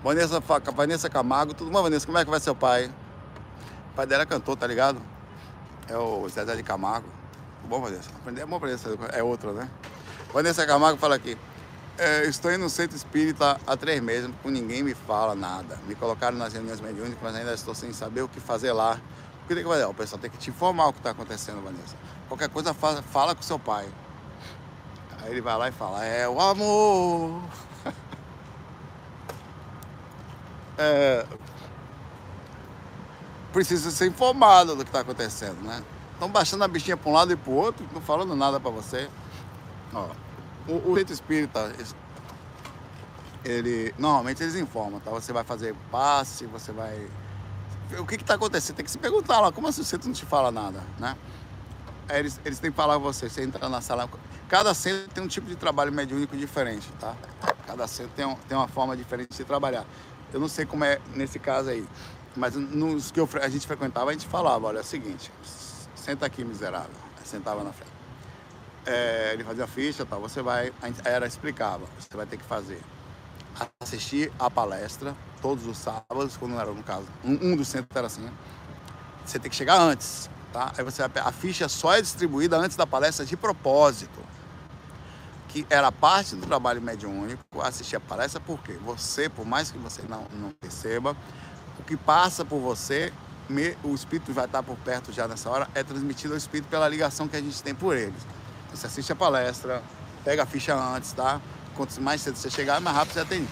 Vanessa, Vanessa Camargo, tudo bom, Vanessa? Como é que vai seu pai? O pai dela cantor, tá ligado? É o Zezé de Camargo. Bom, Vanessa. É bom Vanessa, é outra, né? Vanessa Camargo fala aqui. É, estou indo no centro espírita há três meses, ninguém me fala nada. Me colocaram nas reuniões mediúnicas, mas ainda estou sem saber o que fazer lá. O que tem que fazer? O pessoal tem que te informar o que está acontecendo, Vanessa. Qualquer coisa, fala, fala com seu pai. Aí ele vai lá e fala, é o amor. [laughs] é, precisa ser informado do que está acontecendo, né? Estão baixando a bichinha para um lado e para o outro, não falando nada para você. Ó, o, o espírita, ele, normalmente eles informam, tá? Você vai fazer passe, você vai... O que está acontecendo? Tem que se perguntar lá, como assim centro não te fala nada, né? Eles, eles têm que falar com você, você entra na sala... Cada centro tem um tipo de trabalho mediúnico diferente, tá? Cada centro tem, um, tem uma forma diferente de trabalhar. Eu não sei como é nesse caso aí. Mas nos que eu, a gente frequentava, a gente falava, olha, é o seguinte, senta aqui, miserável. Aí sentava na frente. É, ele fazia a ficha, tal, você vai, a era explicava, você vai ter que fazer assistir a palestra todos os sábados, quando era no caso, um, um dos centros era assim, você tem que chegar antes, tá? Aí você a ficha só é distribuída antes da palestra de propósito, que era parte do trabalho mediúnico, assistir a palestra, porque você, por mais que você não, não perceba, que passa por você, o espírito vai estar por perto já nessa hora, é transmitido ao espírito pela ligação que a gente tem por eles. Então, você assiste a palestra, pega a ficha antes, tá? Quanto mais cedo você chegar, mais rápido você atende.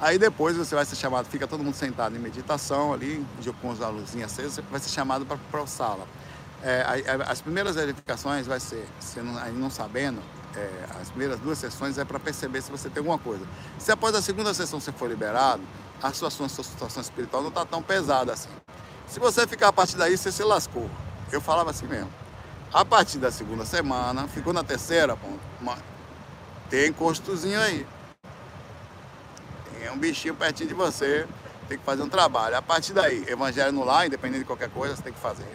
Aí depois você vai ser chamado, fica todo mundo sentado em meditação ali, com as luzinhas acesas, você vai ser chamado para a sala. É, as primeiras verificações vai ser, você não, aí não sabendo, é, as primeiras duas sessões é para perceber se você tem alguma coisa. Se após a segunda sessão você for liberado, a sua, sua, sua situação espiritual não está tão pesada assim. Se você ficar a partir daí, você se lascou. Eu falava assim mesmo. A partir da segunda semana, ficou na terceira, ponto, tem custozinho aí. Tem um bichinho pertinho de você, tem que fazer um trabalho. A partir daí, evangelho no lar, independente de qualquer coisa, você tem que fazer.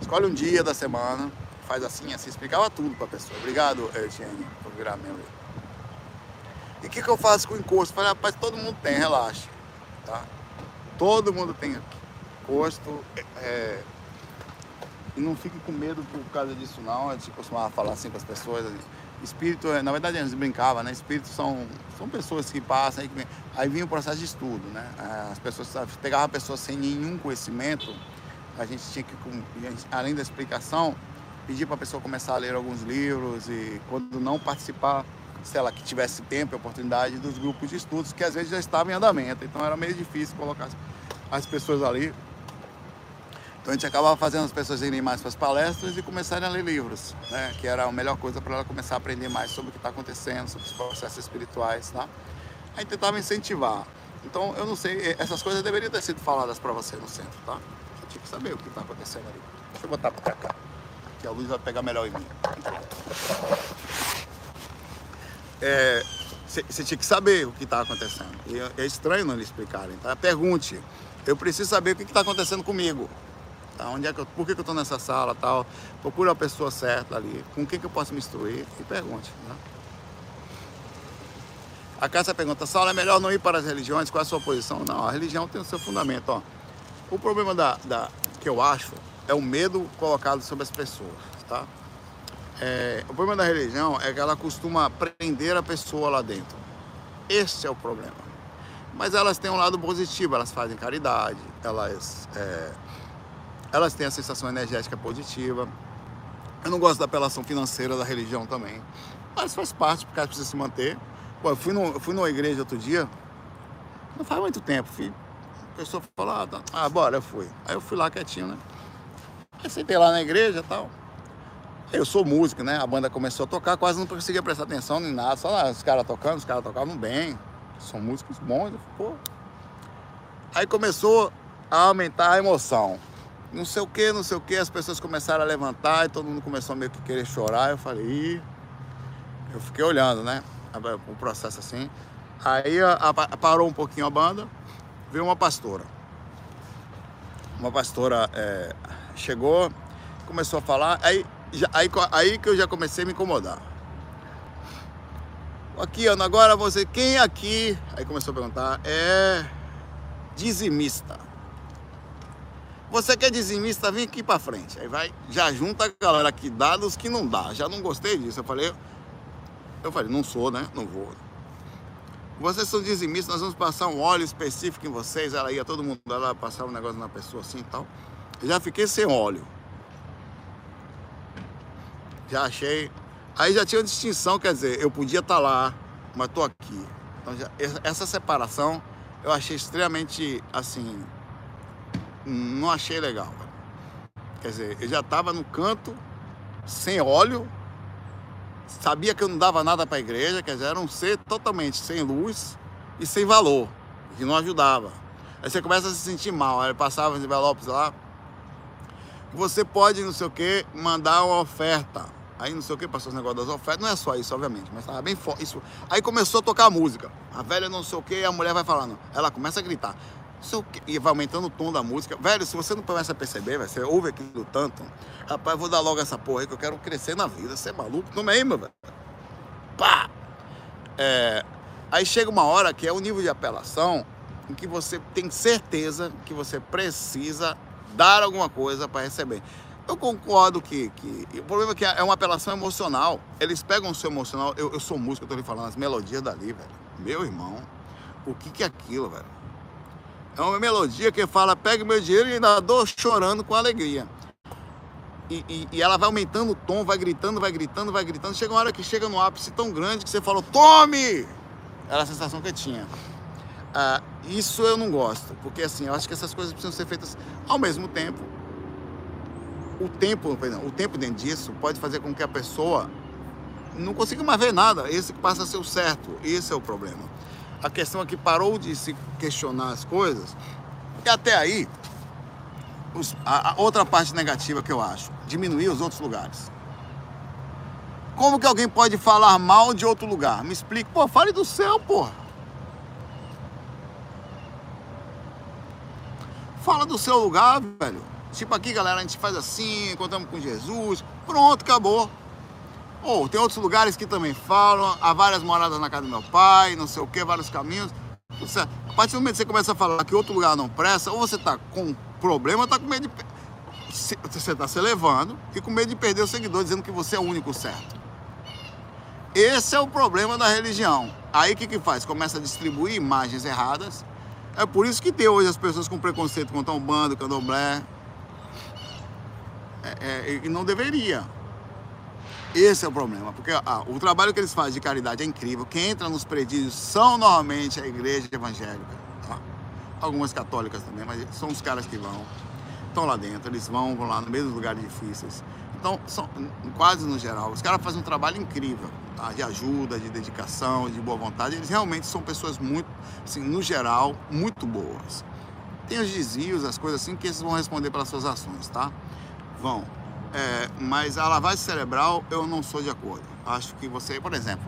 Escolhe um dia da semana, faz assim, assim, explicava tudo para a pessoa. Obrigado, Etienne, por virar membro. E o que, que eu faço com o encosto? Falei, rapaz, todo mundo tem, relaxa. Tá? Todo mundo tem encosto. É, e não fique com medo por causa disso não. A gente costumava falar assim para as pessoas. Espírito, na verdade, eles brincavam, né? Espíritos são, são pessoas que passam, aí, aí vinha o processo de estudo, né? As pessoas pegavam pessoas sem nenhum conhecimento, a gente tinha que, além da explicação, pedir para a pessoa começar a ler alguns livros e quando não participar, se ela tivesse tempo e oportunidade dos grupos de estudos que às vezes já estavam em andamento. Então era meio difícil colocar as pessoas ali. Então a gente acabava fazendo as pessoas irem mais para as palestras e começarem a ler livros, né? que era a melhor coisa para ela começar a aprender mais sobre o que está acontecendo, sobre os processos espirituais. Tá? A gente tentava incentivar. Então eu não sei, essas coisas deveriam ter sido faladas para você no centro, tá? Você tinha que saber o que está acontecendo ali. Deixa eu botar para cá que a luz vai pegar melhor em mim. Você é, tinha que saber o que está acontecendo. E é, é estranho não lhe explicarem, tá? Pergunte. Eu preciso saber o que está acontecendo comigo. Tá? Onde é que eu, por que, que eu estou nessa sala tal? Procure a pessoa certa ali. Com quem que eu posso me instruir? E pergunte. Tá? A Cássia pergunta, Saulo, é melhor não ir para as religiões? Qual é a sua posição? Não, a religião tem o seu fundamento. Ó. O problema da, da, que eu acho é o medo colocado sobre as pessoas, tá? É, o problema da religião é que ela costuma prender a pessoa lá dentro. Esse é o problema. Mas elas têm um lado positivo, elas fazem caridade, elas, é, elas têm a sensação energética positiva. Eu não gosto da apelação financeira da religião também, mas faz parte, porque ela precisa se manter. Pô, eu fui, no, eu fui numa igreja outro dia, não faz muito tempo, fui. A pessoa falou, ah, tá. ah, bora, eu fui. Aí eu fui lá quietinho, né? Aí sentei lá na igreja e tal. Eu sou músico, né? A banda começou a tocar, quase não conseguia prestar atenção nem nada. Só lá, os caras tocando, os caras tocavam bem. São músicos bons. Pô. Aí começou a aumentar a emoção. Não sei o que, não sei o que, as pessoas começaram a levantar e todo mundo começou a meio que querer chorar. Eu falei, Ih. eu fiquei olhando, né? O processo assim. Aí a, a, parou um pouquinho a banda, veio uma pastora. Uma pastora é, chegou, começou a falar, aí, já, aí, aí que eu já comecei a me incomodar. Aqui, Ana, agora você, quem aqui, aí começou a perguntar, é dizimista. Você que é dizimista, vem aqui pra frente. Aí vai, já junta a galera aqui, dados que não dá. Já não gostei disso. Eu falei, eu falei, não sou, né? Não vou. Vocês são dizimistas, nós vamos passar um óleo específico em vocês. Ela ia todo mundo lá passar um negócio na pessoa assim e tal já fiquei sem óleo. Já achei. Aí já tinha uma distinção, quer dizer, eu podia estar tá lá, mas estou aqui. Então já, essa separação eu achei extremamente assim. Não achei legal. Quer dizer, eu já estava no canto, sem óleo, sabia que eu não dava nada para a igreja, quer dizer, era um ser totalmente sem luz e sem valor, que não ajudava. Aí você começa a se sentir mal, aí passava os envelopes lá, você pode, não sei o que, mandar uma oferta. Aí não sei o que, passou os negócios das ofertas, não é só isso, obviamente, mas tava bem forte. Isso. Aí começou a tocar a música. A velha não sei o que, a mulher vai falando. Ela começa a gritar. Sei o que, e vai aumentando o tom da música. Velho, se você não começa a perceber, você ouve aquilo tanto. Rapaz, vou dar logo essa porra aí que eu quero crescer na vida. Você é maluco? Toma aí, meu velho. Pá! É, aí chega uma hora que é o nível de apelação em que você tem certeza que você precisa dar alguma coisa para receber. Eu concordo que, que, O problema é que é uma apelação emocional. Eles pegam o seu emocional. Eu, eu sou músico, eu tô lhe falando, as melodias dali, velho. Meu irmão, o que, que é aquilo, velho? É uma melodia que fala, pega meu dinheiro e ainda dou chorando com alegria. E, e, e, ela vai aumentando o tom, vai gritando, vai gritando, vai gritando. Chega uma hora que chega no ápice tão grande que você falou, tome! Era a sensação que eu tinha. Ah, isso eu não gosto, porque assim, eu acho que essas coisas precisam ser feitas ao mesmo tempo. O tempo, perdão, o tempo dentro disso pode fazer com que a pessoa não consiga mais ver nada. Esse passa a ser o certo. Esse é o problema. A questão é que parou de se questionar as coisas. E até aí, os, a, a outra parte negativa que eu acho, diminuir os outros lugares. Como que alguém pode falar mal de outro lugar? Me explique. Pô, fale do céu, porra. Fala do seu lugar, velho. Tipo aqui, galera, a gente faz assim, contamos com Jesus. Pronto, acabou. Ou oh, tem outros lugares que também falam. Há várias moradas na casa do meu pai, não sei o que, vários caminhos. A partir do momento que você começa a falar que outro lugar não presta, ou você tá com problema, ou tá com medo de. Você está se elevando e com medo de perder o seguidor, dizendo que você é o único certo. Esse é o problema da religião. Aí o que, que faz? Começa a distribuir imagens erradas. É por isso que tem hoje as pessoas com preconceito contra o bando, candomblé. É, é, e não deveria. Esse é o problema, porque ah, o trabalho que eles fazem de caridade é incrível. Quem entra nos predílios são normalmente a igreja evangélica, tá? algumas católicas também, mas são os caras que vão, estão lá dentro, eles vão, vão lá no meio dos lugares difíceis. Então, são, quase no geral, os caras fazem um trabalho incrível tá? de ajuda, de dedicação, de boa vontade. Eles realmente são pessoas muito, assim, no geral, muito boas. Tem os desvios, as coisas assim, que eles vão responder pelas suas ações, tá? Vão. É, mas a lavagem cerebral eu não sou de acordo. Acho que você, por exemplo,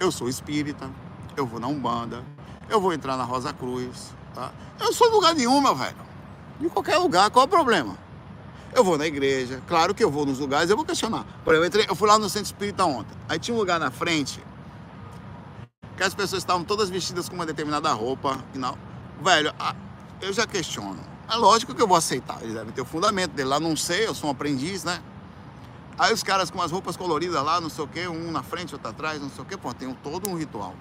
eu sou espírita, eu vou na Umbanda, eu vou entrar na Rosa Cruz, tá? Eu sou de lugar nenhum, meu velho. De qualquer lugar, qual é o problema? Eu vou na igreja, claro que eu vou nos lugares, eu vou questionar. Por exemplo, eu, entrei, eu fui lá no centro espírita ontem. Aí tinha um lugar na frente que as pessoas estavam todas vestidas com uma determinada roupa. E não. Velho, eu já questiono. É lógico que eu vou aceitar. Eles devem ter o fundamento dele lá, não sei, eu sou um aprendiz, né? Aí os caras com as roupas coloridas lá, não sei o quê, um na frente, outro atrás, não sei o quê, pô, tem todo um ritual.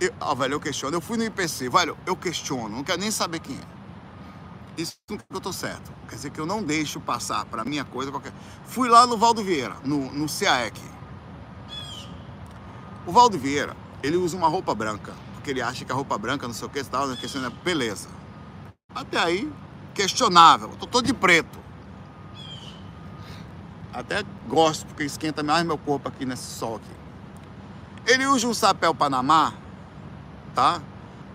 Eu, velho, eu questiono. Eu fui no IPC, velho, eu questiono, não quero nem saber quem é. Isso não que eu tô certo. Quer dizer que eu não deixo passar para minha coisa qualquer. Fui lá no Valdo Vieira, no, no CAEC. O Valdo Vieira, ele usa uma roupa branca, porque ele acha que a roupa branca, não sei o que, tal, a questão é beleza. Até aí, questionável. Eu tô todo de preto. Até gosto, porque esquenta mais meu corpo aqui nesse sol aqui. Ele usa um chapéu Panamá, tá?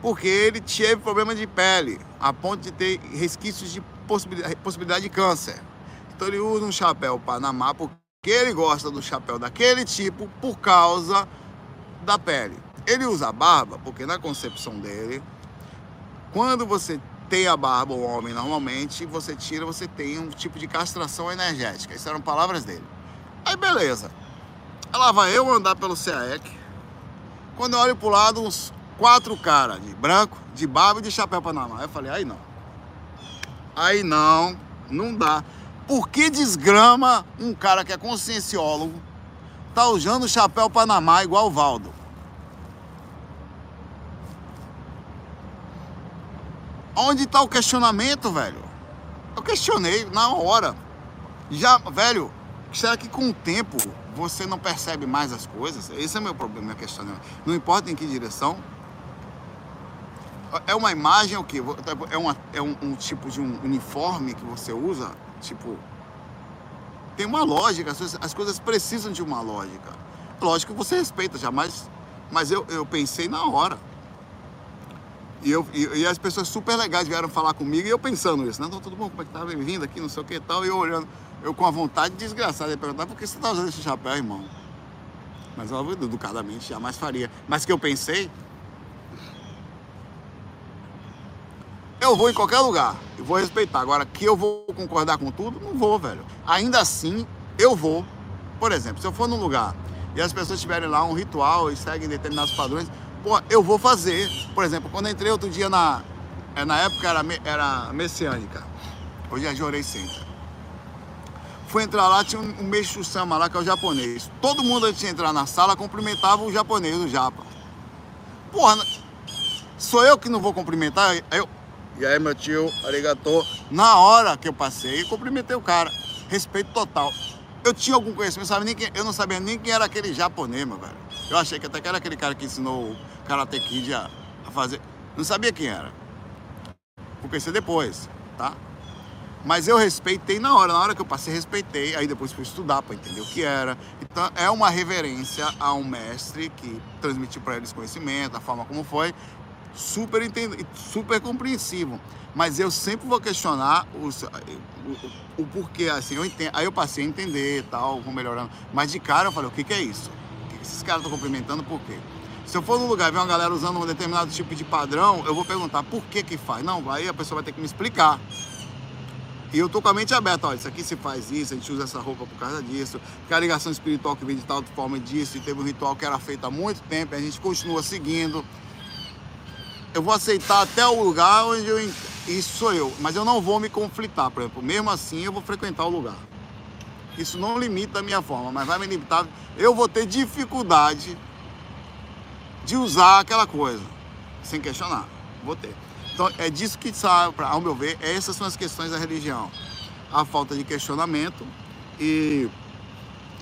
Porque ele teve problema de pele a ponto de ter resquícios de possibilidade, de câncer. Então ele usa um chapéu Panamá porque ele gosta do chapéu daquele tipo por causa da pele. Ele usa barba porque na concepção dele, quando você tem a barba, o homem normalmente, você tira, você tem um tipo de castração energética. Essas eram palavras dele. Aí beleza. Lá vai eu andar pelo CAEC. Quando eu olho pro lado, uns quatro caras de branco, de barba e de chapéu Panamá. Eu falei, aí não. Aí não, não dá. Por que desgrama um cara que é conscienciólogo tá usando o chapéu Panamá igual o Valdo? Onde está o questionamento, velho? Eu questionei na hora. Já, velho, será que com o tempo você não percebe mais as coisas? Esse é meu problema, meu questionamento. Não importa em que direção, é uma imagem o quê? É, uma, é um, um, tipo de um uniforme que você usa? Tipo. Tem uma lógica, as coisas, as coisas precisam de uma lógica. Lógico que você respeita jamais. Mas eu, eu pensei na hora. E, eu, e, e, as pessoas super legais vieram falar comigo e eu pensando isso, né? Então, tudo bom, como é que tá? Bem-vindo aqui, não sei o que e tal. E eu olhando, eu com a vontade desgraçada de perguntar por que você tá usando esse chapéu, irmão? Mas eu educadamente jamais faria. Mas que eu pensei, Eu vou em qualquer lugar, eu vou respeitar. Agora, que eu vou concordar com tudo, não vou, velho. Ainda assim, eu vou. Por exemplo, se eu for num lugar e as pessoas tiverem lá um ritual e seguem determinados padrões, pô, eu vou fazer. Por exemplo, quando entrei outro dia na. É, na época era, era messiânica. Hoje é Jorei Center. Fui entrar lá, tinha um, um Meixo Sama lá, que é o japonês. Todo mundo antes de entrar na sala cumprimentava o japonês, o japa. Porra, sou eu que não vou cumprimentar? Eu, e aí, meu tio, arigatô. Na hora que eu passei, cumprimentei o cara. Respeito total. Eu tinha algum conhecimento, sabe nem quem, eu não sabia nem quem era aquele japonês, meu velho. Eu achei que até que era aquele cara que ensinou o Karate Kid a, a fazer. Não sabia quem era. Vou conhecer depois, tá? Mas eu respeitei na hora, na hora que eu passei, respeitei. Aí depois fui estudar para entender o que era. Então é uma reverência a um mestre que transmitiu para eles conhecimento, a forma como foi super, entend... super compreensivo. Mas eu sempre vou questionar o, o, porquê, assim, eu entendo, aí eu passei a entender tal, vou melhorando. Mas de cara eu falei, o que, que é isso? O que esses caras estão cumprimentando, por quê? Se eu for num lugar e ver uma galera usando um determinado tipo de padrão, eu vou perguntar por que que faz. Não, aí a pessoa vai ter que me explicar. E eu tô com a mente aberta, olha, isso aqui se faz isso, a gente usa essa roupa por causa disso, porque a ligação espiritual que vem de tal forma disso, e teve um ritual que era feito há muito tempo, e a gente continua seguindo. Eu vou aceitar até o lugar onde eu. Isso sou eu, mas eu não vou me conflitar, por exemplo. Mesmo assim, eu vou frequentar o lugar. Isso não limita a minha forma, mas vai me limitar. Eu vou ter dificuldade de usar aquela coisa, sem questionar. Vou ter. Então é disso que sai, ao meu ver, essas são as questões da religião. A falta de questionamento e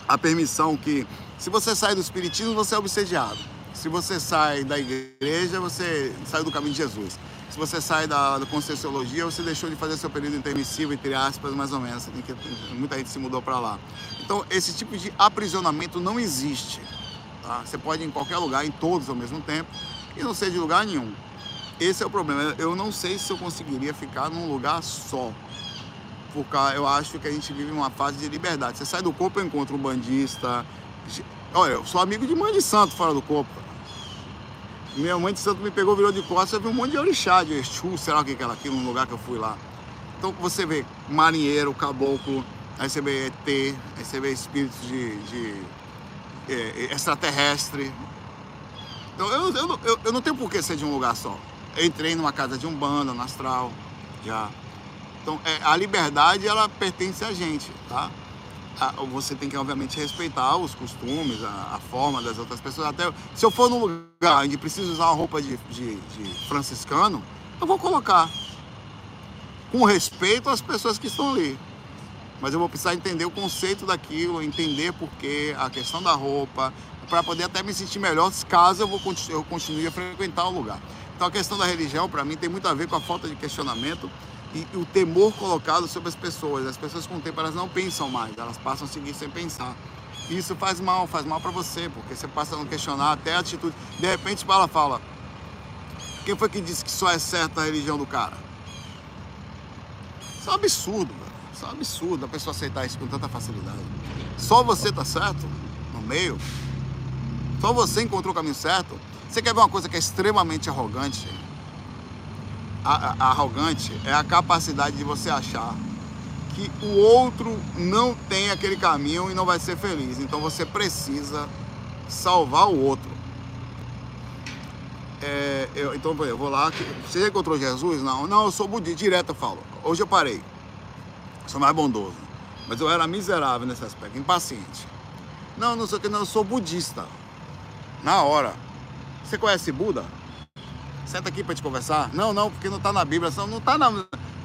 a permissão que, se você sai do espiritismo, você é obsediado. Se você sai da igreja, você sai do caminho de Jesus. Se você sai da, da você deixou de fazer seu período intermissivo, entre aspas, mais ou menos. Muita gente se mudou para lá. Então, esse tipo de aprisionamento não existe. Tá? Você pode ir em qualquer lugar, em todos ao mesmo tempo, e não ser de lugar nenhum. Esse é o problema. Eu não sei se eu conseguiria ficar num lugar só. Porque eu acho que a gente vive uma fase de liberdade. Você sai do corpo, eu encontro um bandista. Olha, eu sou amigo de mãe de santo fora do corpo. Minha mãe de santo me pegou, virou de costas, eu vi um monte de orixá, de Exu, sei lá o que era aquilo, no lugar que eu fui lá. Então você vê marinheiro, caboclo, aí você vê ET, aí você vê espíritos de, de é, extraterrestre. Então eu, eu, eu, eu não tenho por que ser de um lugar só. Eu entrei numa casa de um banda, no astral, já. Então, é, a liberdade, ela pertence a gente, tá? Você tem que, obviamente, respeitar os costumes, a, a, forma das outras pessoas. Até se eu for num lugar onde preciso usar uma roupa de, de, de franciscano, eu vou colocar. Com respeito às pessoas que estão ali. Mas eu vou precisar entender o conceito daquilo, entender porque a questão da roupa, para poder até me sentir melhor caso eu, vou, eu continue a frequentar o lugar. Então a questão da religião, para mim, tem muito a ver com a falta de questionamento e, o temor colocado sobre as pessoas. As pessoas com o tempo elas não pensam mais, elas passam a seguir sem pensar. Isso faz mal, faz mal para você, porque você passa a não questionar até a atitude. De repente ela fala, quem foi que disse que só é certa a religião do cara? Isso é um absurdo, velho. Isso é um absurdo a pessoa aceitar isso com tanta facilidade. Só você tá certo no meio. Só você encontrou o caminho certo. Você quer ver uma coisa que é extremamente arrogante? A, arrogante é a capacidade de você achar que o outro não tem aquele caminho e não vai ser feliz. Então você precisa salvar o outro. É, eu, então eu vou lá. Você encontrou Jesus? Não, não, eu sou budista. Direto eu falo. Hoje eu parei. sou mais bondoso. Mas eu era miserável nesse aspecto, impaciente. Não, não sei o que, não, eu sou budista. Na hora. Você conhece Buda? Senta aqui para te conversar. Não, não, porque não está na Bíblia. Não está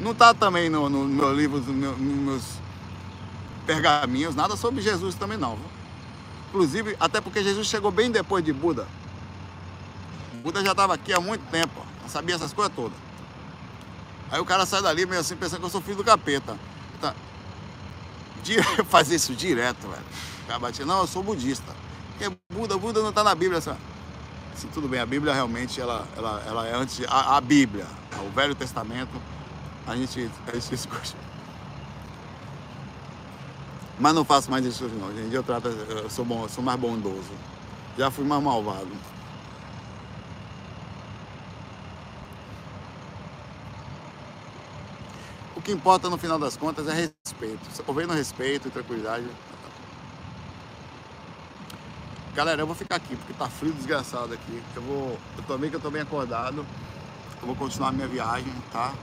não tá também no, no meu livro, no nos meus pergaminhos, nada sobre Jesus também não. Inclusive, até porque Jesus chegou bem depois de Buda. Buda já estava aqui há muito tempo, não sabia essas coisas todas. Aí o cara sai dali meio assim pensando que eu sou filho do capeta. Tá. [laughs] Fazer isso direto, velho. Batia, não, eu sou budista. Porque Buda, Buda não está na Bíblia. Sabe? Sim, tudo bem, a Bíblia realmente ela, ela, ela é antes. A, a Bíblia, o Velho Testamento, a gente, a gente. Mas não faço mais isso não. Hoje em dia eu trato, eu sou bom, eu sou mais bondoso. Já fui mais malvado. O que importa no final das contas é respeito. Houver respeito e tranquilidade, Galera, eu vou ficar aqui porque tá frio desgraçado aqui. Eu vou. Eu tô bem que eu tô bem acordado. Eu vou continuar a minha viagem, tá?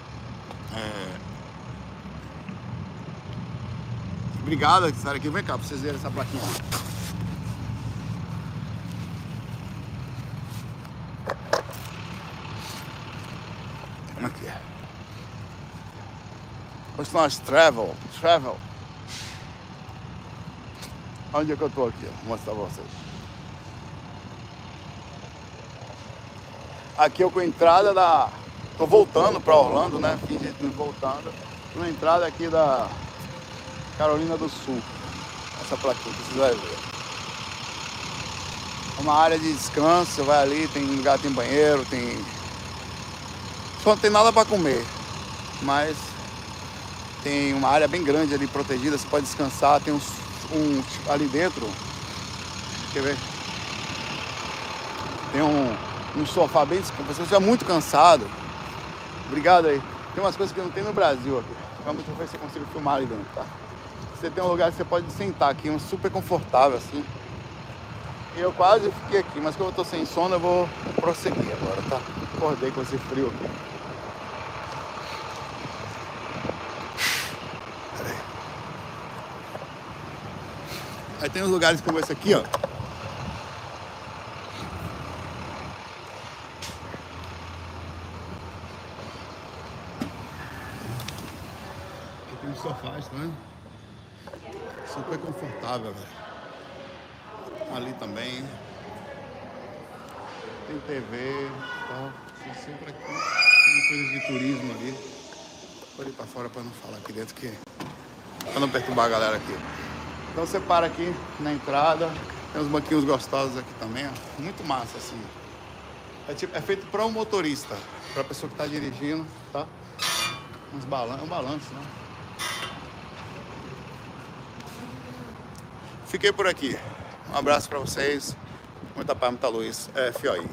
É... Obrigado por estar aqui. Vem cá pra vocês verem essa plaquinha. Aqui. Hoje nós travel, travel. Onde é que eu tô aqui? Vou mostrar pra vocês. Aqui eu com a entrada da. Tô voltando para Orlando, né? De voltando. Tô na entrada aqui da Carolina do Sul. Essa plaquinha, vocês vão ver. É uma área de descanso, você vai ali, tem lugar, tem banheiro, tem Só não tem nada para comer, mas tem uma área bem grande ali protegida, você pode descansar, tem uns, uns ali dentro. Quer ver? Tem um, um sofá bem descansado. Você estiver muito cansado. Obrigado aí. Tem umas coisas que não tem no Brasil aqui. Vamos ver se consigo filmar ali dentro, tá? Você tem um lugar que você pode sentar aqui, um super confortável assim. E eu quase fiquei aqui, mas como eu tô sem sono, eu vou prosseguir agora, tá? Acordei com esse frio aqui. Aí tem uns lugares como esse aqui, ó. Aqui tem uns sofás, tá vendo? Super velho ali também. Tem TV tal. Tem sempre aqui. Tem coisas de turismo ali. Vou ali pra fora pra não falar aqui dentro que. Pra não perturbar a galera aqui. Então você para aqui na entrada. Tem uns banquinhos gostosos aqui também, ó. Muito massa assim. É, tipo, é feito para um motorista, para pessoa que está dirigindo, tá? Uns balanços, um balanço, né? Fiquei por aqui. Um abraço para vocês. Muita paz, muita luz. É, FOI.